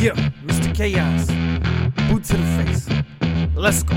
Yeah, Mr. Chaos. Boot to the face. Let's go.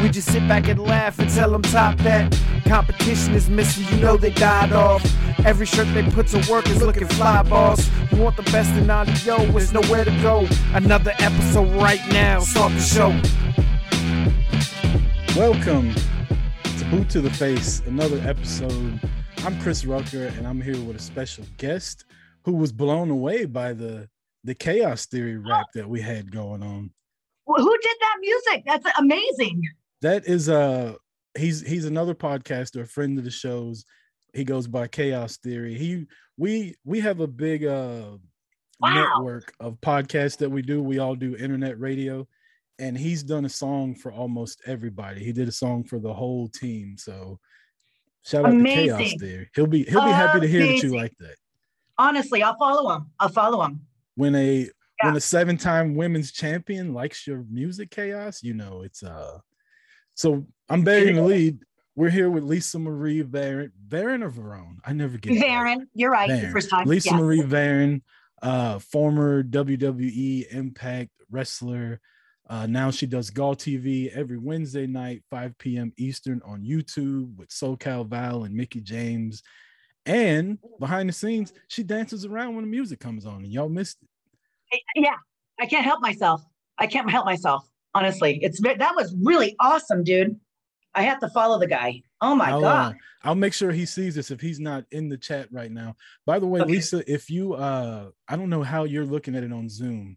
We just sit back and laugh and tell them top that. Competition is missing, you know they died off. Every shirt they put to work is looking fly, boss. You want the best in audio, there's nowhere to go. Another episode right now, start the show. Welcome to Boot to the Face, another episode. I'm Chris Rucker, and I'm here with a special guest who was blown away by the the chaos theory rap that we had going on. Well, who did that music? That's amazing. That is a he's he's another podcaster, a friend of the shows. He goes by Chaos Theory. He we we have a big uh Wow. network of podcasts that we do. We all do internet radio, and he's done a song for almost everybody. He did a song for the whole team. So shout out to Chaos Amazing. Theory. He'll be he'll be happy to hear that you like that. Honestly, I'll follow him. I'll follow him. When a when a seven-time women's champion likes your music, Chaos, you know it's uh. So I'm bearing the lead. We're here with Lisa Marie Varon. Varon or Varone? I never get it right. You're right. the First time. Lisa yeah. Marie Varon, uh, former WWE Impact wrestler. Uh, now she does GAW TV every Wednesday night, 5 p.m. Eastern on YouTube with SoCal Val and Mickie James. And behind the scenes, she dances around when the music comes on, and y'all missed it. Yeah, I can't help myself. I can't help myself. Honestly, it's that was really awesome, dude. I have to follow the guy. Oh my I'll, god. uh, I'll make sure he sees this if he's not in the chat right now. By the way, Okay. Lisa, if you uh I don't know how you're looking at it on Zoom.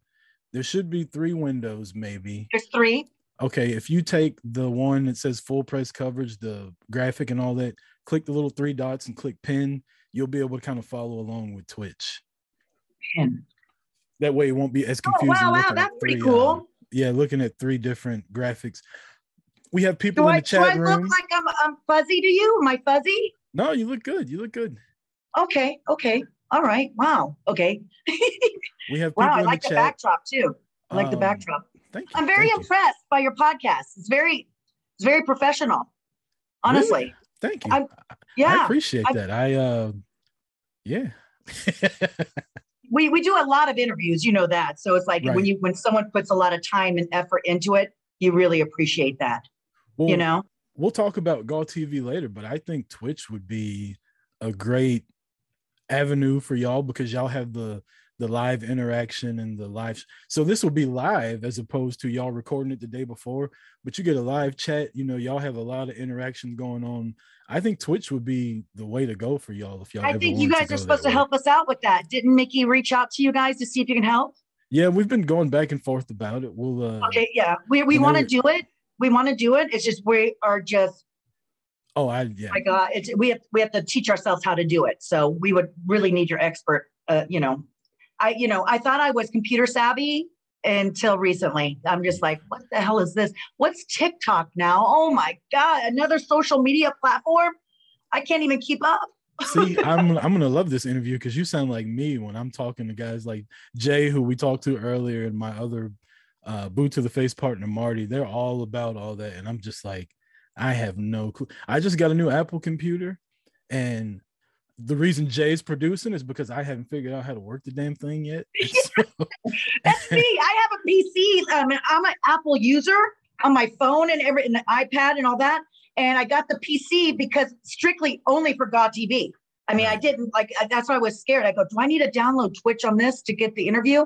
There should be three windows, maybe. There's three. Okay, if you take the one that says full press coverage, the graphic and all that, click the little three dots and click pin, you'll be able to kind of follow along with Twitch. Pin. That way it won't be as Oh confusing. wow, wow, that's pretty three, uh, cool. Yeah, looking at three different graphics. We have people Do in I, the chat do I chat look like I'm, I'm fuzzy to you? Am I fuzzy? no, you look good. You look good. Okay, okay. All right. Wow. Okay. We have people wow, I like the the backdrop too. I like the Um, backdrop. Thank you. I'm very thank you. impressed by your podcast. It's very, it's very professional. Honestly, Thank you. I'm- I appreciate I- that. I uh yeah. We we do a lot of interviews. You know that. So it's like Right. when you when someone puts a lot of time and effort into it, you really appreciate that. well, you know. we'll talk about GAW TV later, but I think Twitch would be a great avenue for y'all because y'all have the the live interaction and the live. So this will be live as opposed to y'all recording it the day before, but you get a live chat. You know, y'all have a lot of interaction going on. I think Twitch would be the way to go for y'all if y'all. I think you guys are supposed to way. help us out with that. Didn't Mickie reach out to you guys to see if you can help? Yeah, we've been going back and forth about it. We'll. uh Okay, yeah. We we want to do it. We want to do it. It's just we are just Oh, I yeah. my God. It's we have we have to teach ourselves how to do it. So we would really need your expert. Uh, you know, I you know I thought I was computer savvy until recently. I'm just like, what the hell is this? What's TikTok now? Oh my God, another social media platform. I can't even keep up. See, I'm I'm gonna love this interview because you sound like me when I'm talking to guys like Jay, who we talked to earlier, and my other uh, boot to the face partner Marty. They're all about all that, and I'm just like, I have no clue. I just got a new Apple computer, and the reason Jay's producing is because I haven't figured out how to work the damn thing yet. So- That's me. I have a PC. Um, I'm an Apple user on my phone and every and the iPad and all that. And I got the PC because strictly only for GAW TV. I mean, I didn't like. That's why I was scared. I go, do I need to download Twitch on this to get the interview?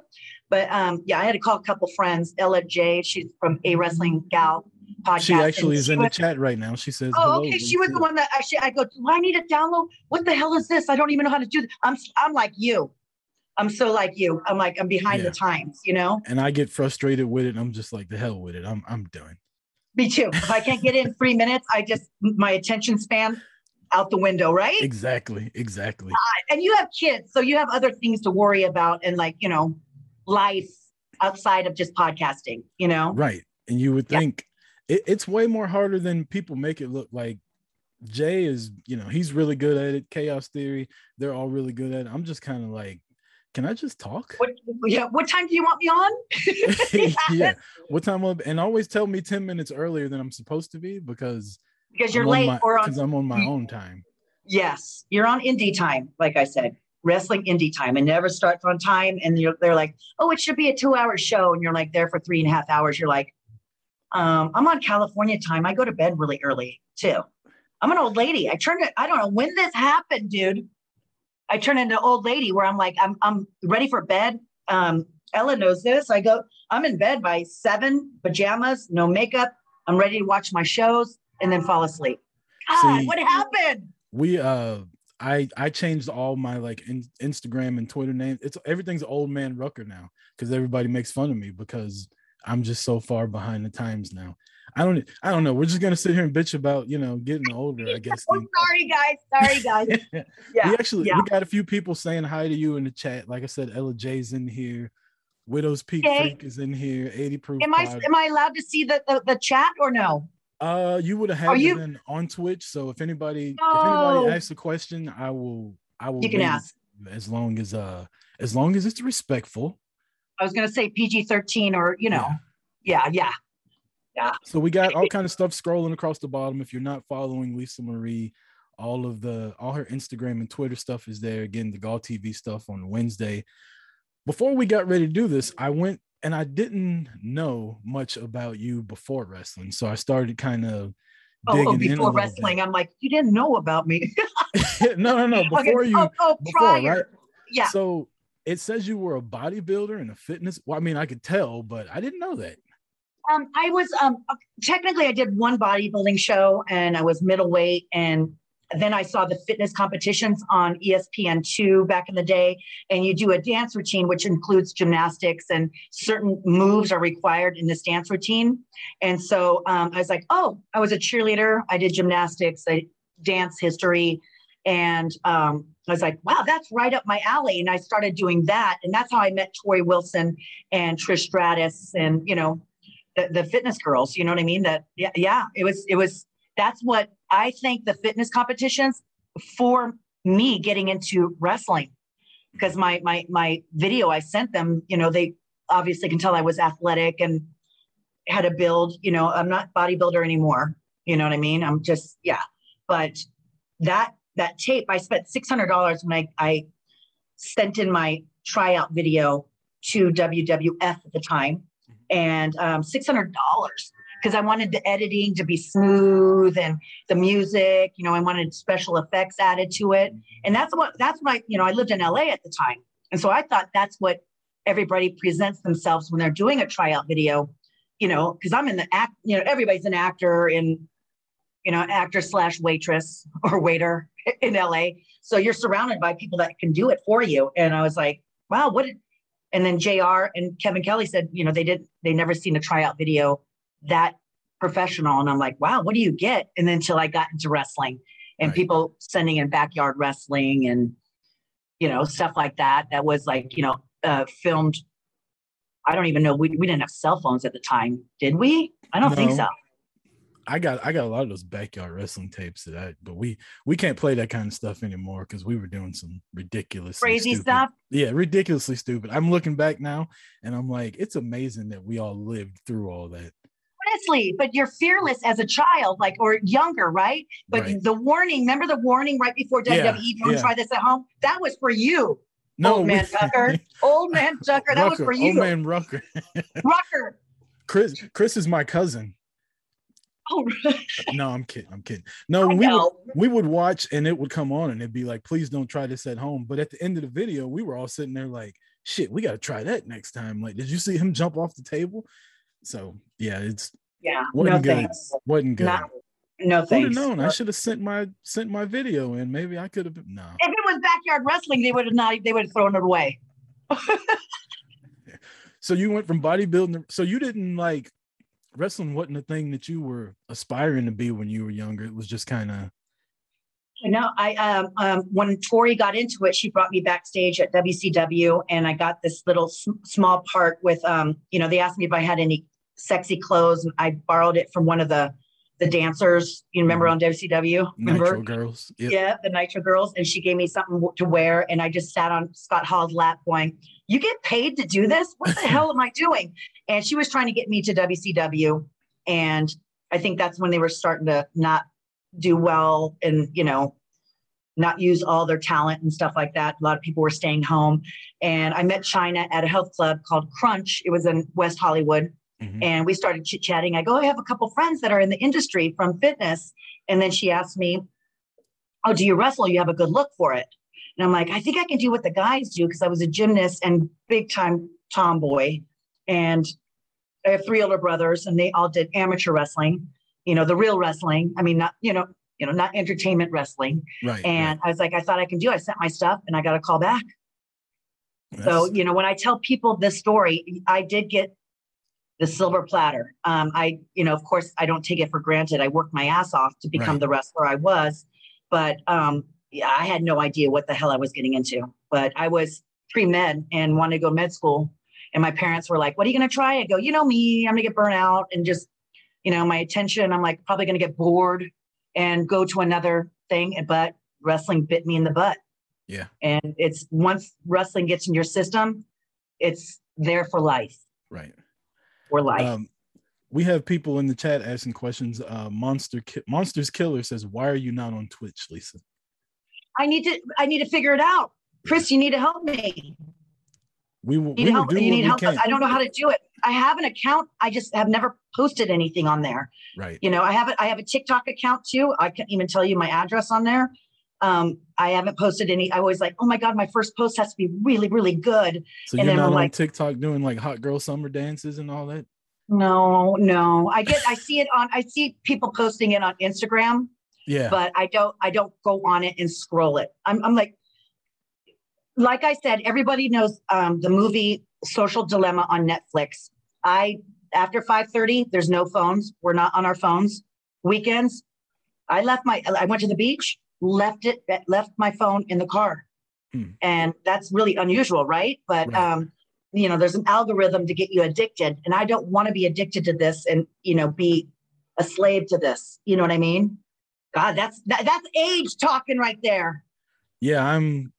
But um, yeah, I had to call a couple friends. Ella J, she's from A Wrestling Gal podcast. she actually is she in the chat right now. She says, Oh, "Hello, okay. She was Lisa." the one that actually I go, do I need to download? What the hell is this? I don't even know how to do this. I'm I'm like you. I'm so like you. I'm like I'm behind Yeah. the times, you know. and I get frustrated with it. And I'm just like, the hell with it. I'm I'm done. Me too. If I can't get in three minutes, I just my attention span out the window, right? Exactly, exactly. Uh, and you have kids, so you have other things to worry about and like, you know, life outside of just podcasting, you know? Right. And you would think it, it's way more harder than people make it look like. Jay is, you know, he's really good at it. Chaos Theory, they're all really good at it. I'm just kind of like, can I just talk? What yeah, what time do you want me on? yeah. What time up? And always tell me 10 minutes earlier than I'm supposed to be because Because you're I'm late my, or on because I'm on my own time. Yes, you're on indie time, like I said, wrestling indie time. and never starts on time. And you're, they're like, oh, it should be a two hour show. And you're like there for three and a half hours. You're like, um, I'm on California time. I go to bed really early too. I'm an old lady. I turned it, I don't know when this happened, dude. I turned into an old lady where I'm like, I'm, I'm ready for bed. Um, Ella knows this. I go, I'm in bed by seven, pajamas, no makeup. I'm ready to watch my shows and then fall asleep. God, See- what happened? we uh i i changed all my like in, instagram and twitter names it's everything's old man rucker now because everybody makes fun of me because i'm just so far behind the times now i don't i don't know we're just gonna sit here and bitch about you know getting older i guess Oh, sorry, guys. Sorry, guys. Yeah. we actually yeah. we got a few people saying hi to you in the chat like i said ella j's in here widow's peak Jay? freak is in here 80 proof Am I Pod. am I allowed to see the, the, the chat or no? Uh, you would have had you- been on Twitch. So if anybody, if anybody asks a question, I will, I will. You can ask. as long as uh, as long as it's respectful. I was gonna say PG thirteen or you know, yeah, yeah. Yeah. So we got all kind of stuff scrolling across the bottom. If you're not following Lisa Marie, all of the all her Instagram and Twitter stuff is there. Again, the GAW TV stuff on Wednesday. Before we got ready to do this, I went and I didn't know much about you before wrestling, so I started kind of oh, oh, digging oh, a before little bit. wrestling, I'm like, you didn't know about me. no, no, no. Before Okay, you, oh, oh, before, prior. right? Yeah. So it says you were a bodybuilder and a fitness. Well, I mean, I could tell, but I didn't know that. Um, I was um technically I did one bodybuilding show and I was middleweight and then I saw the fitness competitions on E ESPN2 back in the day. And you do a dance routine, which includes gymnastics and certain moves are required in this dance routine. And so um, I was like, oh, I was a cheerleader. I did gymnastics, I dance history. And um, I was like, wow, that's right up my alley. And I started doing that. And that's how I met Torrie Wilson and Trish Stratus and, you know, the, the fitness girls, you know what I mean? That yeah, yeah, it was it was that's what I think the fitness competitions for me getting into wrestling. Because my my my video I sent them, you know, they obviously can tell I was athletic and had a build, you know, I'm not bodybuilder anymore. You know what I mean? I'm just, yeah. But that that tape, I spent six hundred dollars when I, I sent in my tryout video to WWF at the time and um, $600 because I wanted the editing to be smooth and the music, you know, I wanted special effects added to it. And that's what, that's what I, you know, I lived in LA at the time. And so I thought that's what everybody presents themselves when they're doing a tryout video, you know, because I'm in the act, you know, everybody's an actor in, you know, actor slash waitress or waiter in LA. So you're surrounded by people that can do it for you. And I was like, wow, what did, and then JR and Kevin Kelly said, you know, they did, they never seen a tryout video that professional. And I'm like, wow, what do you get? And then until I got into wrestling and Right. people sending in backyard wrestling and, you know, stuff like that. That was like, you know, uh, filmed. I don't even know. We, we didn't have cell phones at the time, did we? I don't think so. I got I got a lot of those backyard wrestling tapes that I, but we we can't play that kind of stuff anymore because we were doing some ridiculous Crazy stupid, stuff. Yeah, ridiculously stupid. I'm looking back now and I'm like, it's amazing that we all lived through all that. Honestly, but you're fearless as a child, like or younger, right? But Right. the warning, remember the warning right before WWE, Yeah, don't yeah. try this at home? That was for you. No, Old man we- Tucker. Old man Tucker, that was for you. Old man Rucker. Rucker. Chris Chris is my cousin. Oh, No, I'm kidding. I'm kidding. No, we would, we would watch and it would come on and it'd be like, please don't try this at home. But at the end of the video, we were all sitting there like, shit, we got to try that next time. Like, did you see him jump off the table? So yeah, it's Yeah. wasn't no good. thanks. Wasn't good. Not, no thanks. known? I should have sent my sent my video and maybe I could have no. If it was backyard wrestling, they would have not. They would have thrown it away. So you went from bodybuilding. So you didn't like wrestling wasn't a thing that you were aspiring to be when you were younger. It was just kind of No, I um, um when Torrie got into it, she brought me backstage at WCW, and I got this little s- small part with um, you know, they asked me if I had any sexy clothes, and I borrowed it from one of the the dancers. You remember on WCW? Remember? Nitro girls. Yep. Yeah, the Nitro Girls, and she gave me something to wear, and I just sat on Scott Hall's lap, going, "You get paid to do this? What the hell am I doing?" And she was trying to get me to WCW, and I think that's when they were starting to not do well, and you know, not use all their talent and stuff like that. A lot of people were staying home, and I met Chyna at a health club called Crunch. It was in West Hollywood, Mhm. and we started chit chatting. I go, I have a couple friends that are in the industry from fitness. And then she asked me, Oh, do you wrestle? You have a good look for it. And I'm like, I think I can do what the guys do because I was a gymnast and big time tomboy. And I have three older brothers and they all did amateur wrestling, you know, the real wrestling. I mean, not, you know, you know, not entertainment wrestling. Right. And I was like, I thought I can do. it. I sent my stuff and I got a call back. right. So, you know, when I tell people this story, I did get the silver platter. Um, I, you know, of course, I don't take it for granted. I worked my ass off to become Right. the wrestler I was, but um, yeah, I had no idea what the hell I was getting into. But I was pre med and wanted to go med school. And my parents were like, What are you going to try? I go, You know me, I'm going to get burnt out and just, you know, my attention, I'm like, probably going to get bored and go to another thing. But wrestling bit me in the butt. Yeah. And it's once wrestling gets in your system, it's there for life. right. For life. Um, we have people in the chat asking questions. Uh, Monster Ki- Monsters Killer says, "Why are you not on Twitch, Lisa?" I need to I need to figure it out. Chris, you need to help me. We will. You We need will help. do You need help. I don't know how to do it. I have an account. I just have never posted anything on there. Right. You know, I have it. I have a TikTok account too. I can't even tell you my address on there. Um, I haven't posted any. I always like, oh my god, my first post has to be really, really good. So and you're then not I'm on like- TikTok doing like hot girl summer dances and all that. No, no. I get. I see it on. I see people posting it on Instagram. Yeah. but I don't I don't go on it and scroll it. I'm I'm like like I said, everybody knows um, the movie Social Dilemma on Netflix. I after 5:30, there's no phones. We're not on our phones. Weekends, I left my I went to the beach, left it left my phone in the car. Hmm. And that's really unusual, right? But Right. um you know, there's an algorithm to get you addicted and I don't want to be addicted to this and you know be a slave to this. You know what I mean? God, that's that, that's age talking right there. yeah. I'm.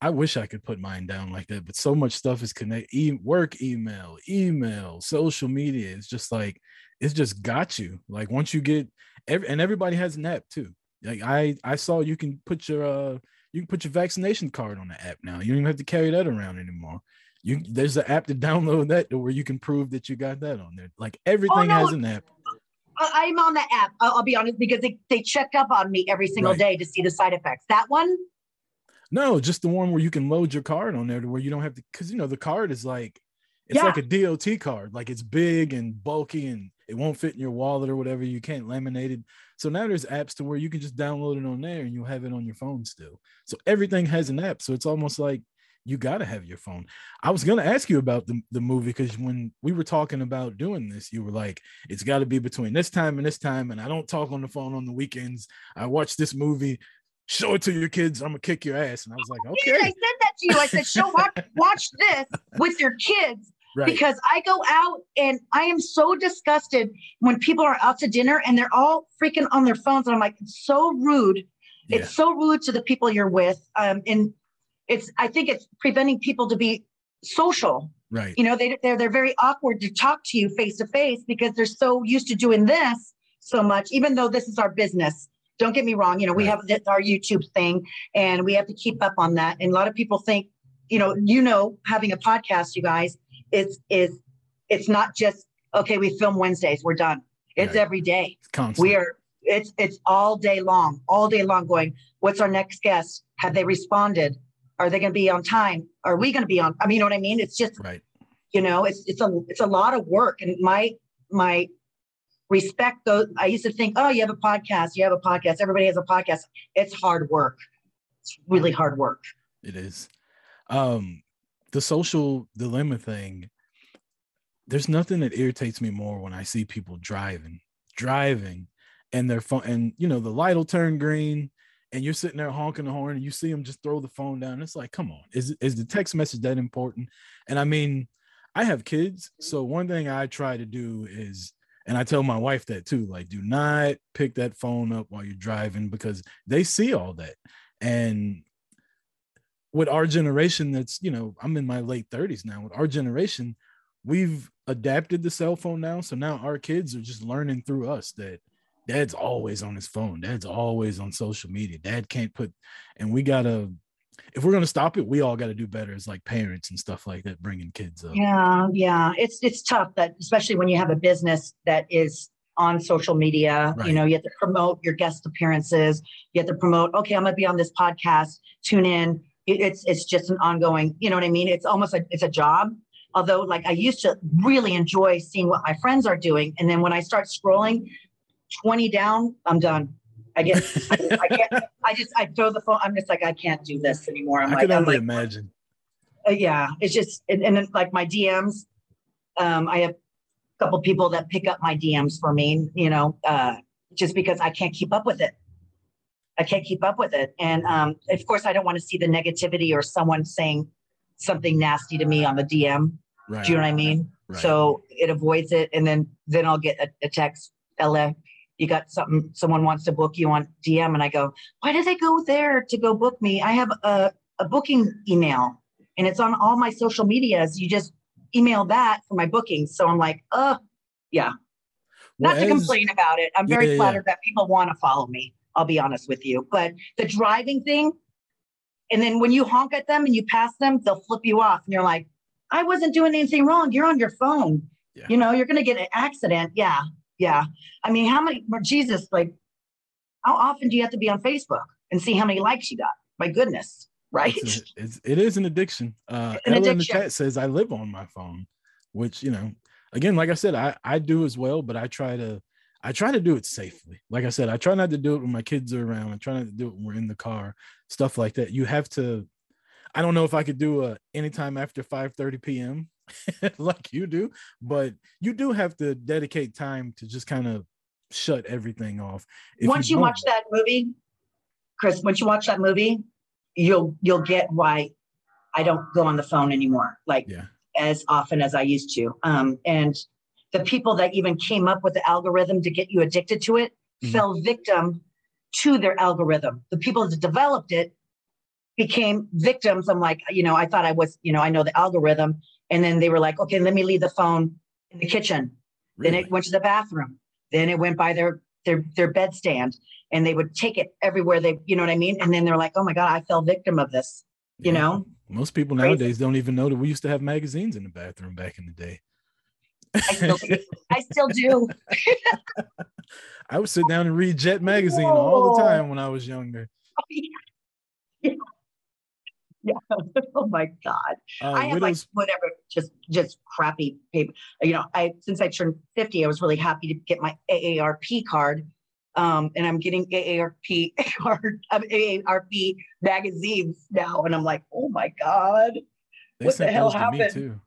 I wish I could put mine down like that, but so much stuff is connected. E- work email, email, social media. It's just like it's just got you. Like once you get, every, and everybody has an app too. Like I, I saw you can put your, uh, you can put your vaccination card on the app now. You don't even have to carry that around anymore. You there's an app to download that where you can prove that you got that on there. Like everything no. has an app. I, I'm on the app. I'll, I'll be honest because they, they check up on me every single Right. day to see the side effects. That one, No, just the one where you can load your card on there to where you don't have to because you know the card is like it's Yeah. like a DOT card, like it's big and bulky and it won't fit in your wallet or whatever. You can't laminate it. So now there's apps to where you can just download it on there and you'll have it on your phone still. So everything has an app. So it's almost like you gotta have your phone. I was gonna ask you about the, the movie because when we were talking about doing this, you were like, it's gotta be between this time and this time, and I don't talk on the phone on the weekends. I watch this movie, show it to your kids, I'm gonna kick your ass. And I was like, okay. I said that to you. I said, show watch, watch this with your kids Right. because I go out and I am so disgusted when people are out to dinner and they're all freaking on their phones. And I'm like, it's so rude. Yeah. It's so rude to the people you're with. Um, and it's, I think it's preventing people to be social. right. You know, they, they're, they're very awkward to talk to you face to face because they're so used to doing this so much, even though this is our business. Don't get me wrong. You know, we Right. have this, our YouTube thing and we have to keep up on that. And a lot of people think, you know, you know, having a podcast, you guys, it's is it's not just okay. We film Wednesdays, we're done. It's Right. every day. It's constant. We are. It's it's all day long, all day long. Going, what's our next guest? Have they responded? Are they going to be on time? Are we going to be on? I mean, you know what I mean? It's just right. you know, it's it's a it's a lot of work. And my my respect goes. I used to think, oh, you have a podcast, you have a podcast. Everybody has a podcast. It's hard work. It's really hard work. It is. Um, the social dilemma thing. There's nothing that irritates me more when I see people driving, driving, and their phone, and you know the light will turn green, and you're sitting there honking the horn and you see them just throw the phone down. It's like, come on, is is the text message that important? And I mean, I have kids, so mm-hmm. one thing I try to do is, and I tell my wife that too, like, do not pick that phone up while you're driving because they see all that. And with our generation, that's you know, I'm in my late 30s now. With our generation, we've adapted the cell phone now, so now our kids are just learning through us that dad's always on his phone. Dad's always on social media. Dad can't put and we gotta if we're gonna stop it we all gotta do better as like parents and stuff like that bringing kids up. Yeah yeah. It's it's tough that especially when you have a business that is on social media right. you know you have to promote your guest appearances. You have to promote okay i'm gonna be on this podcast. Tune in. It's it's just an ongoing you know what i mean? It's almost like it's a job. Although like i used to really enjoy seeing what my friends are doing. And then when i start scrolling 20 down, I'm done. I get, I, I can't, I just, I throw the phone. I'm just like, I can't do this anymore. I'm I like, can only like, imagine. Uh, yeah. It's just, and, and then like my DMs, um, I have a couple people that pick up my DMs for me, you know, uh, just because I can't keep up with it. I can't keep up with it. And um, of course, I don't want to see the negativity or someone saying something nasty to me on the DM. Right. Do you know what I mean? Right. So it avoids it. And then, then I'll get a, a text, LA, you got something someone wants to book you on dm and i go why do they go there to go book me? I have a, a booking email and it's on all my social medias. You just email that for my bookings. So i'm like oh yeah. Not well, to complain about it. I'm very yeah, flattered yeah. that people want to follow me i'll be honest with you. But the driving thing and then when you honk at them and you pass them they'll flip you off. And you're like i wasn't doing anything wrong. You're on your phone. Yeah. you know you're going to get an accident. Yeah yeah. I mean, how many, Jesus, like, how often do you have to be on Facebook and see how many likes you got? My goodness, right? It's, a, it's it is an addiction. Uh, an Ella addiction. in the chat says, I live on my phone, which, you know, again, like I said, I, I do as well, but I try to, I try to do it safely. Like I said, I try not to do it when my kids are around. I try not to do it when we're in the car, stuff like that. You have to, I don't know if I could do a anytime after 5 30 p.m. like you do, but you do have to dedicate time to just kind of shut everything off. Once you, you watch that movie, Chris, once you watch that movie, you'll you'll get why I don't go on the phone anymore, like yeah. as often as I used to. Um, and the people that even came up with the algorithm to get you addicted to it mm-hmm. fell victim to their algorithm. The people that developed it became victims. I'm like, you know, I thought I was, you know, I know the algorithm. And then they were like, okay, let me leave the phone in the kitchen. Really? Then it went to the bathroom. Then it went by their their their bedstand, and they would take it everywhere they, you know what I mean. And then they're like, oh my god, I fell victim of this. You yeah. know. Most people Crazy. nowadays don't even know that we used to have magazines in the bathroom back in the day. I still, I still do. I would sit down and read Jet magazine all the time when I was younger. Oh, yeah. yeah. oh my God. Uh, I have like whatever, just just crappy paper. You know, I since I turned 50, I was really happy to get my AARP card. Um, and I'm getting AARP card, um, AARP magazines now, and I'm like, oh my god, they what the hell happened? To me too.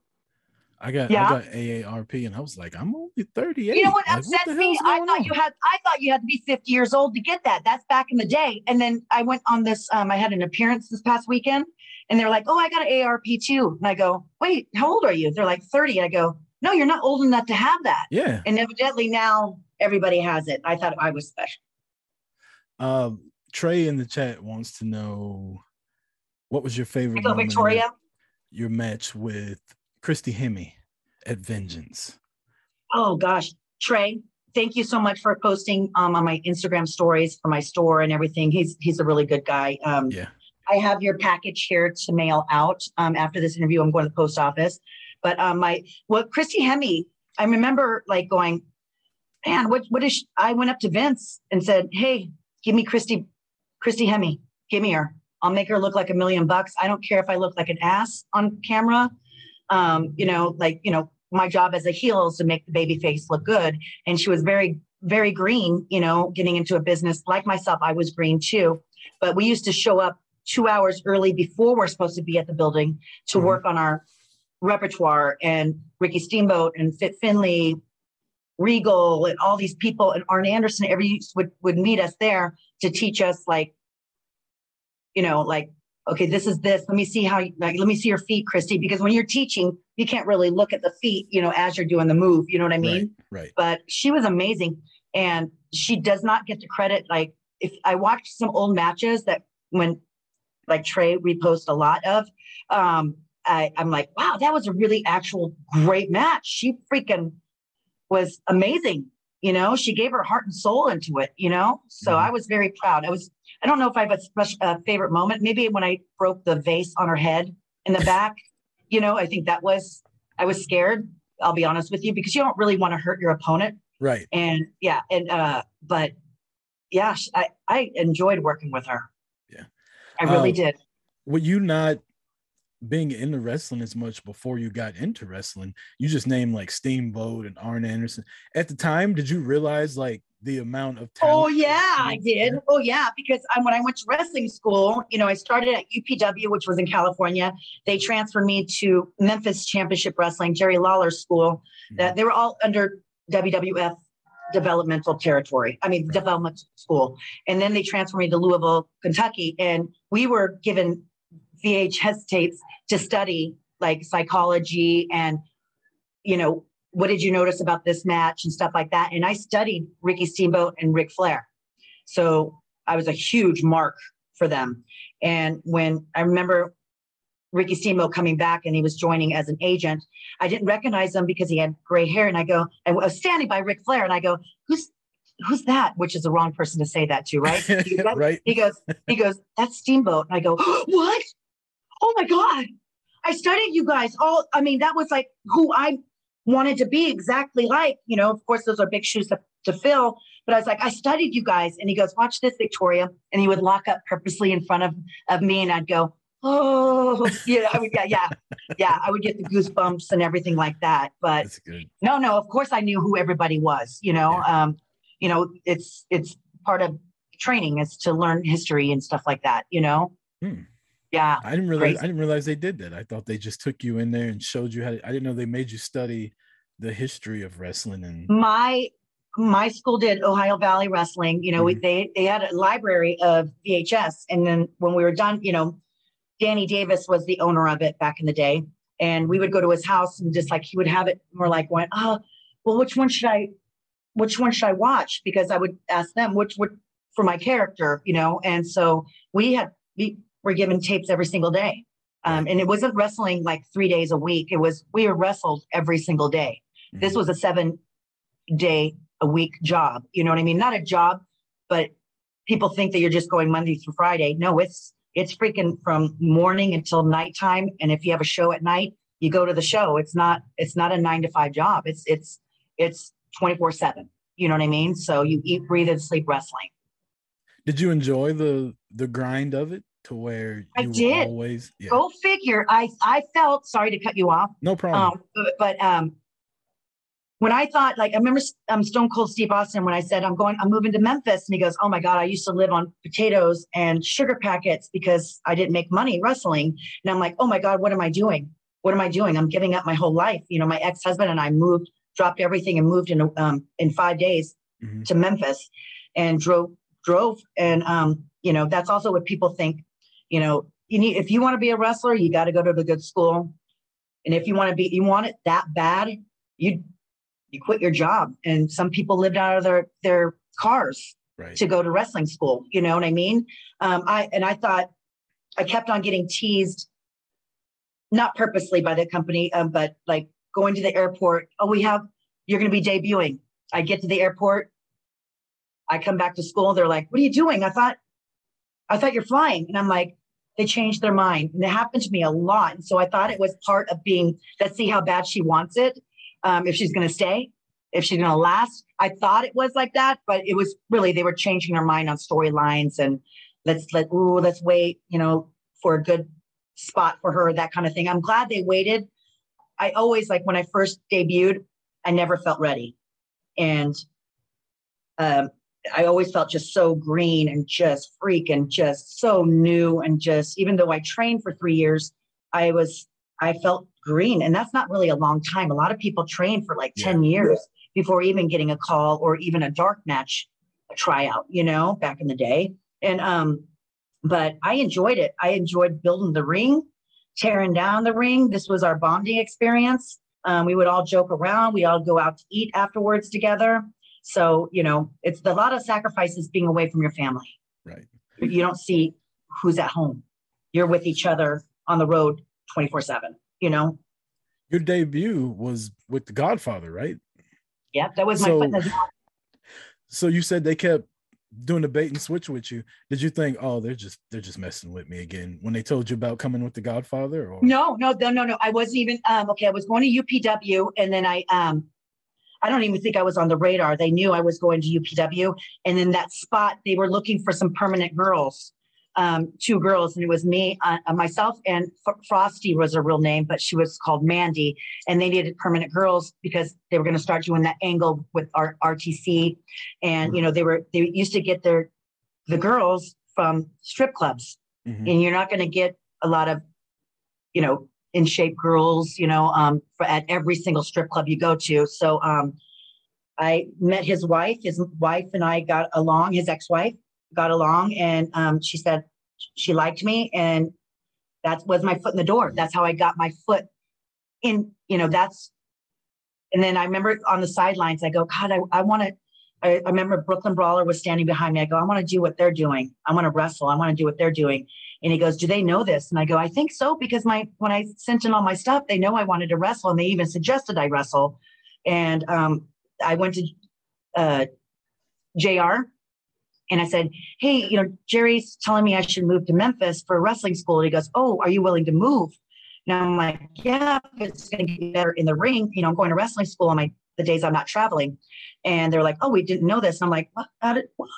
I got yeah. I got AARP, and I was like, I'm only 38. You know what like, upsets what me? I thought on? you had I thought you had to be 50 years old to get that. That's back in the day. And then I went on this. Um, I had an appearance this past weekend, and they're like, oh, I got an ARP too. And I go, wait, how old are you? They're like 30. And I go, no, you're not old enough to have that. Yeah. And evidently now everybody has it. I thought I was special. Um, Trey in the chat wants to know what was your favorite go, Victoria? Your match with Christy Hemme at Vengeance. Oh gosh, Trey, thank you so much for posting um, on my Instagram stories for my store and everything. He's he's a really good guy. Um, yeah. I have your package here to mail out. Um, after this interview, I'm going to the post office. But um, my well, Christy Hemme, I remember like going, man, what what is? She? I went up to Vince and said, hey, give me Christy, Christy Hemme, give me her. I'll make her look like a million bucks. I don't care if I look like an ass on camera. Um, you know, like you know, my job as a heel is to make the baby face look good. And she was very, very green. You know, getting into a business like myself, I was green too. But we used to show up two hours early before we're supposed to be at the building to mm-hmm. work on our repertoire and Ricky Steamboat and Fit Finlay, Regal, and all these people and Arn Anderson every would, would meet us there to teach us like you know, like, okay, this is this. Let me see how, you, like, let me see your feet, Christy, because when you're teaching, you can't really look at the feet, you know, as you're doing the move. You know what I mean? Right. right. But she was amazing. And she does not get the credit. Like, if I watched some old matches that when like Trey reposts a lot of, um, I, I'm like, wow, that was a really actual great match. She freaking was amazing. You know, she gave her heart and soul into it, you know? So mm-hmm. I was very proud. I was, I don't know if I have a special uh, favorite moment. Maybe when I broke the vase on her head in the back, you know, I think that was, I was scared. I'll be honest with you because you don't really want to hurt your opponent. Right. And yeah. And, uh, but yeah, I, I enjoyed working with her. I really um, did. Were you not being into wrestling as much before you got into wrestling. You just named like Steamboat and Arn Anderson. At the time, did you realize like the amount of talent? Oh yeah, I did. Oh yeah, because I, when I went to wrestling school, you know, I started at UPW, which was in California. They transferred me to Memphis Championship Wrestling, Jerry Lawler School. Mm-hmm. That they were all under WWF developmental territory. I mean, right. development school. And then they transferred me to Louisville, Kentucky, and we were given VHS tapes to study like psychology and, you know, what did you notice about this match and stuff like that. And I studied Ricky Steamboat and Ric Flair. So I was a huge mark for them. And when I remember Ricky Steamboat coming back and he was joining as an agent, I didn't recognize him because he had gray hair. And I go, I was standing by Ric Flair and I go, who's who's that? Which is the wrong person to say that to, right? He goes, right. He goes, he goes, that's Steamboat. And I go, what? oh my God, I studied you guys all. I mean, that was like who I wanted to be exactly like, you know, of course, those are big shoes to, to fill. But I was like, I studied you guys. And he goes, watch this, Victoria. And he would lock up purposely in front of, of me. And I'd go, oh, yeah, I would, yeah, yeah, yeah. I would get the goosebumps and everything like that. But no, no, of course I knew who everybody was, you know, yeah. um, you know, it's, it's part of training is to learn history and stuff like that, you know? Hmm. Yeah. I didn't realize I didn't realize they did that. I thought they just took you in there and showed you how to, I didn't know they made you study the history of wrestling and my my school did Ohio Valley Wrestling. You know, mm-hmm. we, they they had a library of VHS, and then when we were done, you know, Danny Davis was the owner of it back in the day, and we would go to his house and just like he would have it. More like, going, oh, well, which one should I, which one should I watch? Because I would ask them which would for my character, you know, and so we had we were given tapes every single day. Um, and it wasn't wrestling like three days a week. It was, we were wrestled every single day. Mm-hmm. This was a seven day a week job. You know what I mean? Not a job, but people think that you're just going Monday through Friday. No, it's, it's freaking from morning until nighttime. And if you have a show at night, you go to the show. It's not, it's not a nine to five job. It's, it's, it's 24 seven. You know what I mean? So you eat, breathe and sleep wrestling. Did you enjoy the, the grind of it? to where I did always yeah. go figure. I I felt sorry to cut you off. No problem. Um, but, but um, when I thought like I remember um, Stone Cold Steve Austin when I said I'm going I'm moving to Memphis and he goes oh my god I used to live on potatoes and sugar packets because I didn't make money wrestling. And I'm like oh my god what am I doing? What am I doing? I'm giving up my whole life. You know my ex husband and I moved dropped everything and moved in um, in five days mm-hmm. to Memphis and drove drove. And um, you know that's also what people think you know, you need if you want to be a wrestler, you got to go to the good school. And if you want to be, you want it that bad, you you quit your job. And some people lived out of their their cars right. to go to wrestling school. You know what I mean? Um, I and I thought I kept on getting teased, not purposely by the company, um, but like going to the airport. Oh, we have you're going to be debuting. I get to the airport. I come back to school. They're like, "What are you doing?" I thought, I thought you're flying, and I'm like, they changed their mind. And it happened to me a lot. And so I thought it was part of being, let's see how bad she wants it. Um, if she's going to stay, if she's going to last. I thought it was like that, but it was really, they were changing their mind on storylines and let's let, ooh, let's wait, you know, for a good spot for her, that kind of thing. I'm glad they waited. I always, like when I first debuted, I never felt ready. And um, I always felt just so green and just freak and just so new and just even though I trained for three years, I was I felt green and that's not really a long time. A lot of people train for like 10 yeah. years before even getting a call or even a dark match a tryout, you know, back in the day. And um but I enjoyed it. I enjoyed building the ring, tearing down the ring. This was our bonding experience. Um, we would all joke around. We all go out to eat afterwards together. So, you know, it's a lot of sacrifices being away from your family. Right. You don't see who's at home. You're with each other on the road 24 7, you know? Your debut was with The Godfather, right? Yeah, that was my So- in. So you said they kept doing the bait and switch with you. Did you think, oh, they're just they're just messing with me again when they told you about coming with The Godfather? Or No, no, no, no, no. I wasn't even um okay, I was going to UPW and then I um I don't even think I was on the radar. They knew I was going to UPW and then that spot they were looking for some permanent girls. Um two girls and it was me uh, uh, myself and F- Frosty was her real name but she was called Mandy and they needed permanent girls because they were going to start doing that angle with our RTC and you know they were they used to get their the girls from strip clubs Mhm. and you're not going to get a lot of you know in shape girls you know um for, at every single strip club you go to so um i met his wife his wife and i got along his ex-wife got along and um she said she liked me and that was my foot in the door that's how i got my foot in you know that's and then i remember on the sidelines i go god i, I want to I, I remember Brooklyn Brawler was standing behind me. I go, I want to do what they're doing. I want to wrestle. I want to do what they're doing. And he goes, Do they know this? And I go, I think so, because my when I sent in all my stuff, they know I wanted to wrestle and they even suggested I wrestle. And um, I went to uh, JR and I said, Hey, you know, Jerry's telling me I should move to Memphis for a wrestling school. And he goes, Oh, are you willing to move? And I'm like, Yeah, it's going to get better in the ring. You know, I'm going to wrestling school on my the days I'm not traveling. And they're like, Oh, we didn't know this. And I'm like, What? How did, what?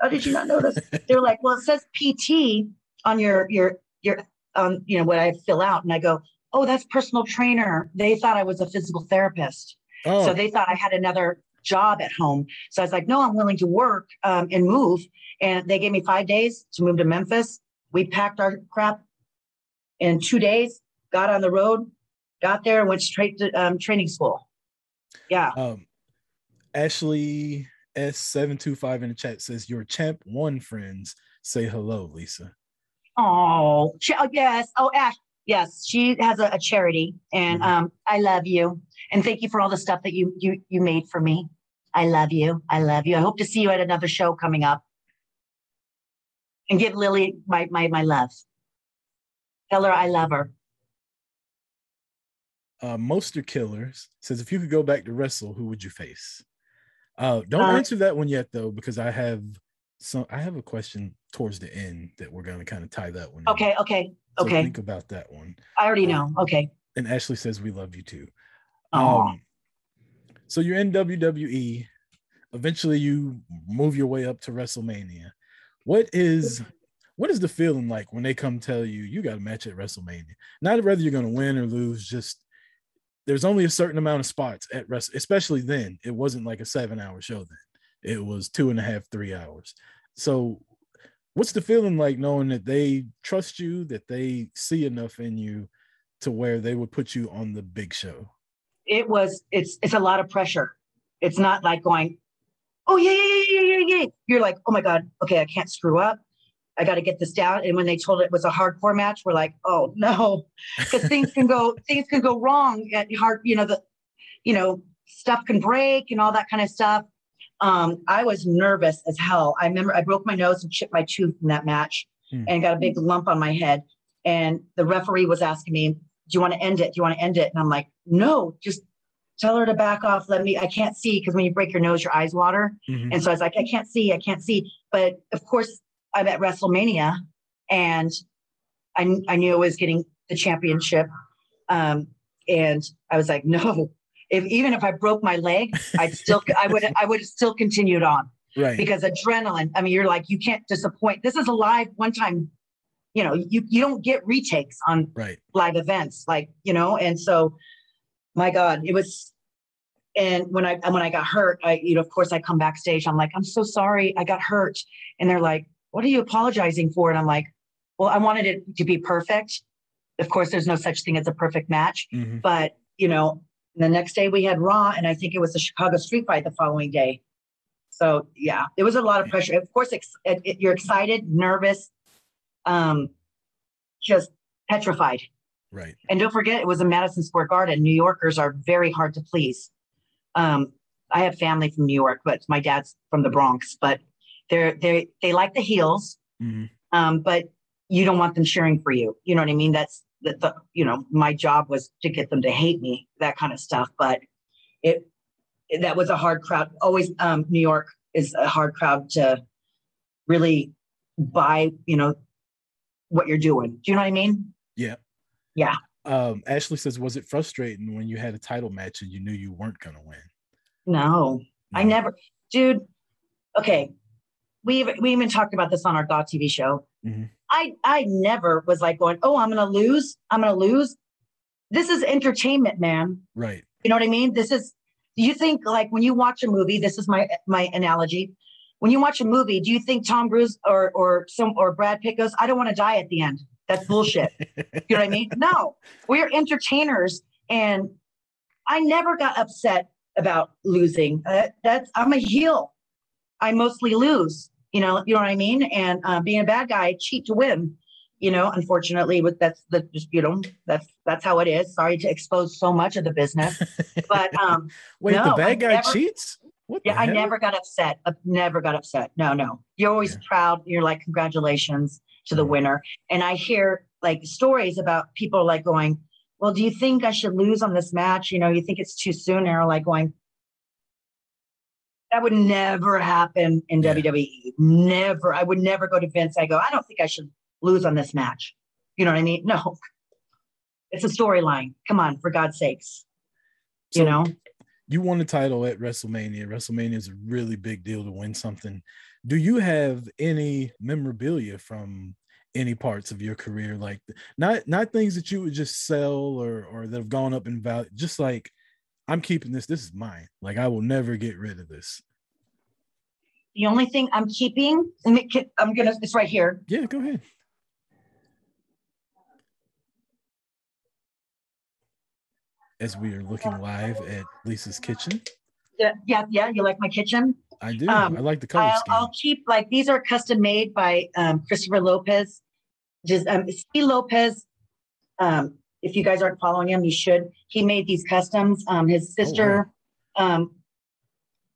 How did you not know this? they're like, well, it says PT on your your your um, you know, what I fill out. And I go, oh, that's personal trainer. They thought I was a physical therapist. Oh, So they thought I had another job at home. So I was like, no, I'm willing to work um, and move. And they gave me five days to move to Memphis. We packed our crap in two days, got on the road, got there, and went straight to um, training school. Yeah. um, Ashley S725 in the chat says, Your champ one friends say hello, Lisa. Oh, oh yes. Oh, Ash. Yes, she has a, a charity, and Mhm. um, I love you, and thank you for all the stuff that you you you made for me. I love you. I love you. I hope to see you at another show coming up, and give Lily my my my love. Tell her I love her. Uh, Moster Killers says, If you could go back to wrestle, who would you face? Uh, don't Uh, answer that one yet, though, because I have some. I have a question towards the end that we're going to kind of tie that one. in. Okay, okay, So okay. think about that one. I already know. Okay. And Ashley says, We love you too. Oh, Um, so you're in WWE. Eventually, you move your way up to WrestleMania. What is what is the feeling like when they come tell you you got a match at WrestleMania? Not whether you're going to win or lose. Just there's only a certain amount of spots at Wrestle. Especially then, it wasn't like a seven hour show. Then it was two and a half, three hours. So, what's the feeling like knowing that they trust you, that they see enough in you to where they would put you on the big show? It was. It's it's a lot of pressure. It's not like going, oh yeah yeah yeah yeah yeah yeah. You're like, oh my god, okay, I can't screw up. I got to get this down. And when they told it was a hardcore match, we're like, oh no, because things can go things can go wrong at hard. You know the, you know stuff can break and all that kind of stuff. Um, I was nervous as hell. I remember I broke my nose and chipped my tooth in that match, Hmm. and got a big lump on my head. And the referee was asking me, "Do you want to end it? Do you want to end it?" And I'm like, "No, just tell her to back off. Let me. I can't see because when you break your nose, your eyes water." Mhm. And so I was like, I can't see, I can't see. But of course, I'm at WrestleMania and I, I knew I was getting the championship. Um, and I was like, no, if even if I broke my leg, I'd still, I would, I would have still continued on Right. because adrenaline. I mean, you're like, you can't disappoint. This is a live one time, you know, you, you don't get retakes on right. live events like you know and so my god it was and when i and when i got hurt i you know of course i come backstage i'm like i'm so sorry i got hurt. And they're like what are you apologizing for? And i'm like well i wanted it to be perfect. Of course there's no such thing as a perfect match Mhm. but you know the next day we had raw and i think it was the chicago street fight the following day. So yeah it was a lot of pressure. Of course ex- it, it- you're excited nervous um, just petrified. Right. And don't forget, it was in Madison Square Garden. New Yorkers are very hard to please. Um, I have family from New York, but my dad's from the Bronx. But they're they they like the heels, Mhm. um, but you don't want them cheering for you. You know what I mean? That's that the you know my job was to get them to hate me, that kind of stuff. But it that was a hard crowd. Always, um, New York is a hard crowd to really buy. You know what you're doing. Do you know what I mean? Yeah. Yeah. Um, Ashley says, was it frustrating when you had a title match and you knew you weren't gonna win? No, I never, dude. Okay, we even- we even talked about this on our GAW TV show. Mhm. I I never was like going, oh, I'm gonna lose. I'm gonna lose. This is entertainment, man. Right. You know what I mean? This is. Do you think like when you watch a movie? This is my my analogy. When you watch a movie, do you think Tom Cruise or or some or Brad Pitt goes, I don't want to die at the end? That's bullshit. You know what I mean? No, we're entertainers, and I never got upset about losing. Uh, that's I'm a heel. I mostly lose. You know, you know what I mean. And uh, being a bad guy, I cheat to win. You know, unfortunately, with that's the just you know that's that's how it is. Sorry to expose so much of the business, but um, Wait, the No, I bad guy never- cheats? What yeah, I never got upset. I never got upset. No, no. You're always Yeah. proud. You're like, congratulations to the winner. And I hear like stories about people like going, Well, do you think I should lose on this match? You know, you think it's too soon? Or like going, that would never happen in Yeah. WWE. Never. I would never go to Vince. I go, I don't think I should lose on this match. You know what I mean? No. It's a storyline. Come on, for God's sakes. So, you know? you won the title at WrestleMania. WrestleMania is a really big deal to win something. Do you have any memorabilia from any parts of your career? Like not not things that you would just sell or or that have gone up in value, just like I'm keeping this. This is mine. Like I will never get rid of this. The only thing I'm keeping, and it can- I'm gonna, it's right here. Yeah, go ahead. As we are looking live at Lisa's kitchen, Yeah, yeah, yeah. You like my kitchen? I do. Um, I like the color I'll, scheme. I'll keep like these are custom made by um, Christopher Lopez. Just um, C. Lopez. Um, if you guys aren't following him, you should. He made these customs. Um, his Oh, sister um,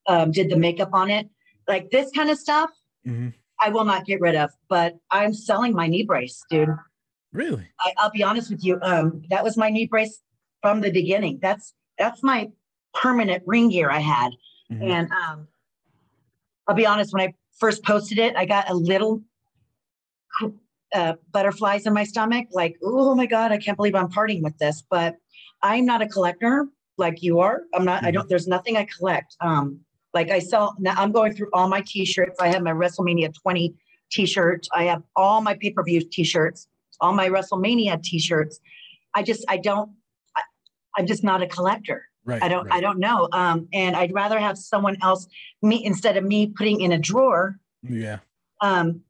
um, did the makeup on it. Like this kind of stuff, Mhm. I will not get rid of. But I'm selling my knee brace, dude. Really? I, I'll be honest with you. Um, that was my knee brace from the beginning. That's that's my permanent ring gear I had. Mhm. And um, I'll be honest, when I first posted it, I got a little uh, butterflies in my stomach. Like, oh my god, I can't believe I'm parting with this. But I'm not a collector like you are. I'm not. I don't. There's nothing I collect. Um, like I sell. Now I'm going through all my T-shirts. I have my WrestleMania 20 T-shirt. I have all my pay-per-view T-shirts. All my WrestleMania T-shirts. I just. I don't. I, I'm just not a collector. Right. I don't right. I don't know. Um, and I'd rather have someone else me instead of me putting in a drawer, Yeah. um,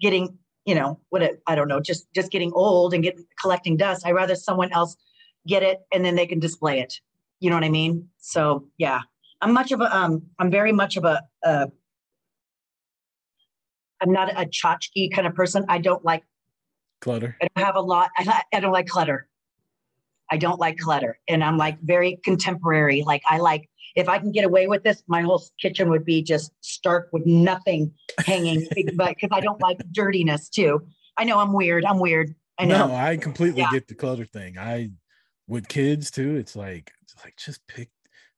getting, you know, what it, I don't know, just just getting old and get collecting dust. I'd rather someone else get it and then they can display it. You know what I mean? So yeah. I'm much of a um I'm very much of a uh I'm not a tchotchke kind of person. I don't like Clutter. I don't have a lot. I, I don't like clutter. I don't like clutter. And I'm like very contemporary. Like I like, if I can get away with this, my whole kitchen would be just stark with nothing hanging, but because I don't like dirtiness too. I know I'm weird. I'm weird. I know. No, I completely Yeah. get the clutter thing. I with kids too, it's like it's like just pick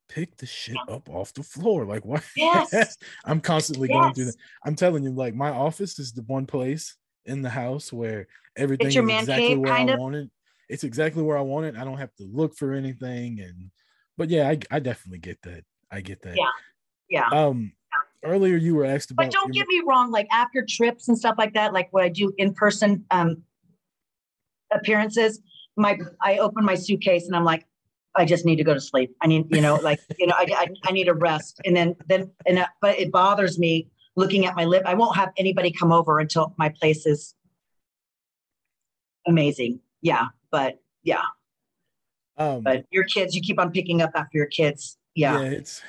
pick the shit up off the floor. Like what? Yes. I'm constantly going through Yes. that. I'm telling you, like my office is the one place in the house where everything is exactly cave, where I of? want it. It's exactly where I want it. I don't have to look for anything. And but yeah, I, I definitely get that. I get that. Yeah. Yeah. Um earlier you were asked about But don't your- get me wrong, like after trips and stuff like that, like what I do in person um appearances, my I open my suitcase and I'm like, I just need to go to sleep. I need, you know, like, you know, I, I, I need a rest. And then, then, and, uh, but it bothers me looking at my lip. I won't have anybody come over until my place is amazing. Yeah. But yeah, um but your kids, you keep on picking up after your kids. Yeah. yeah, it's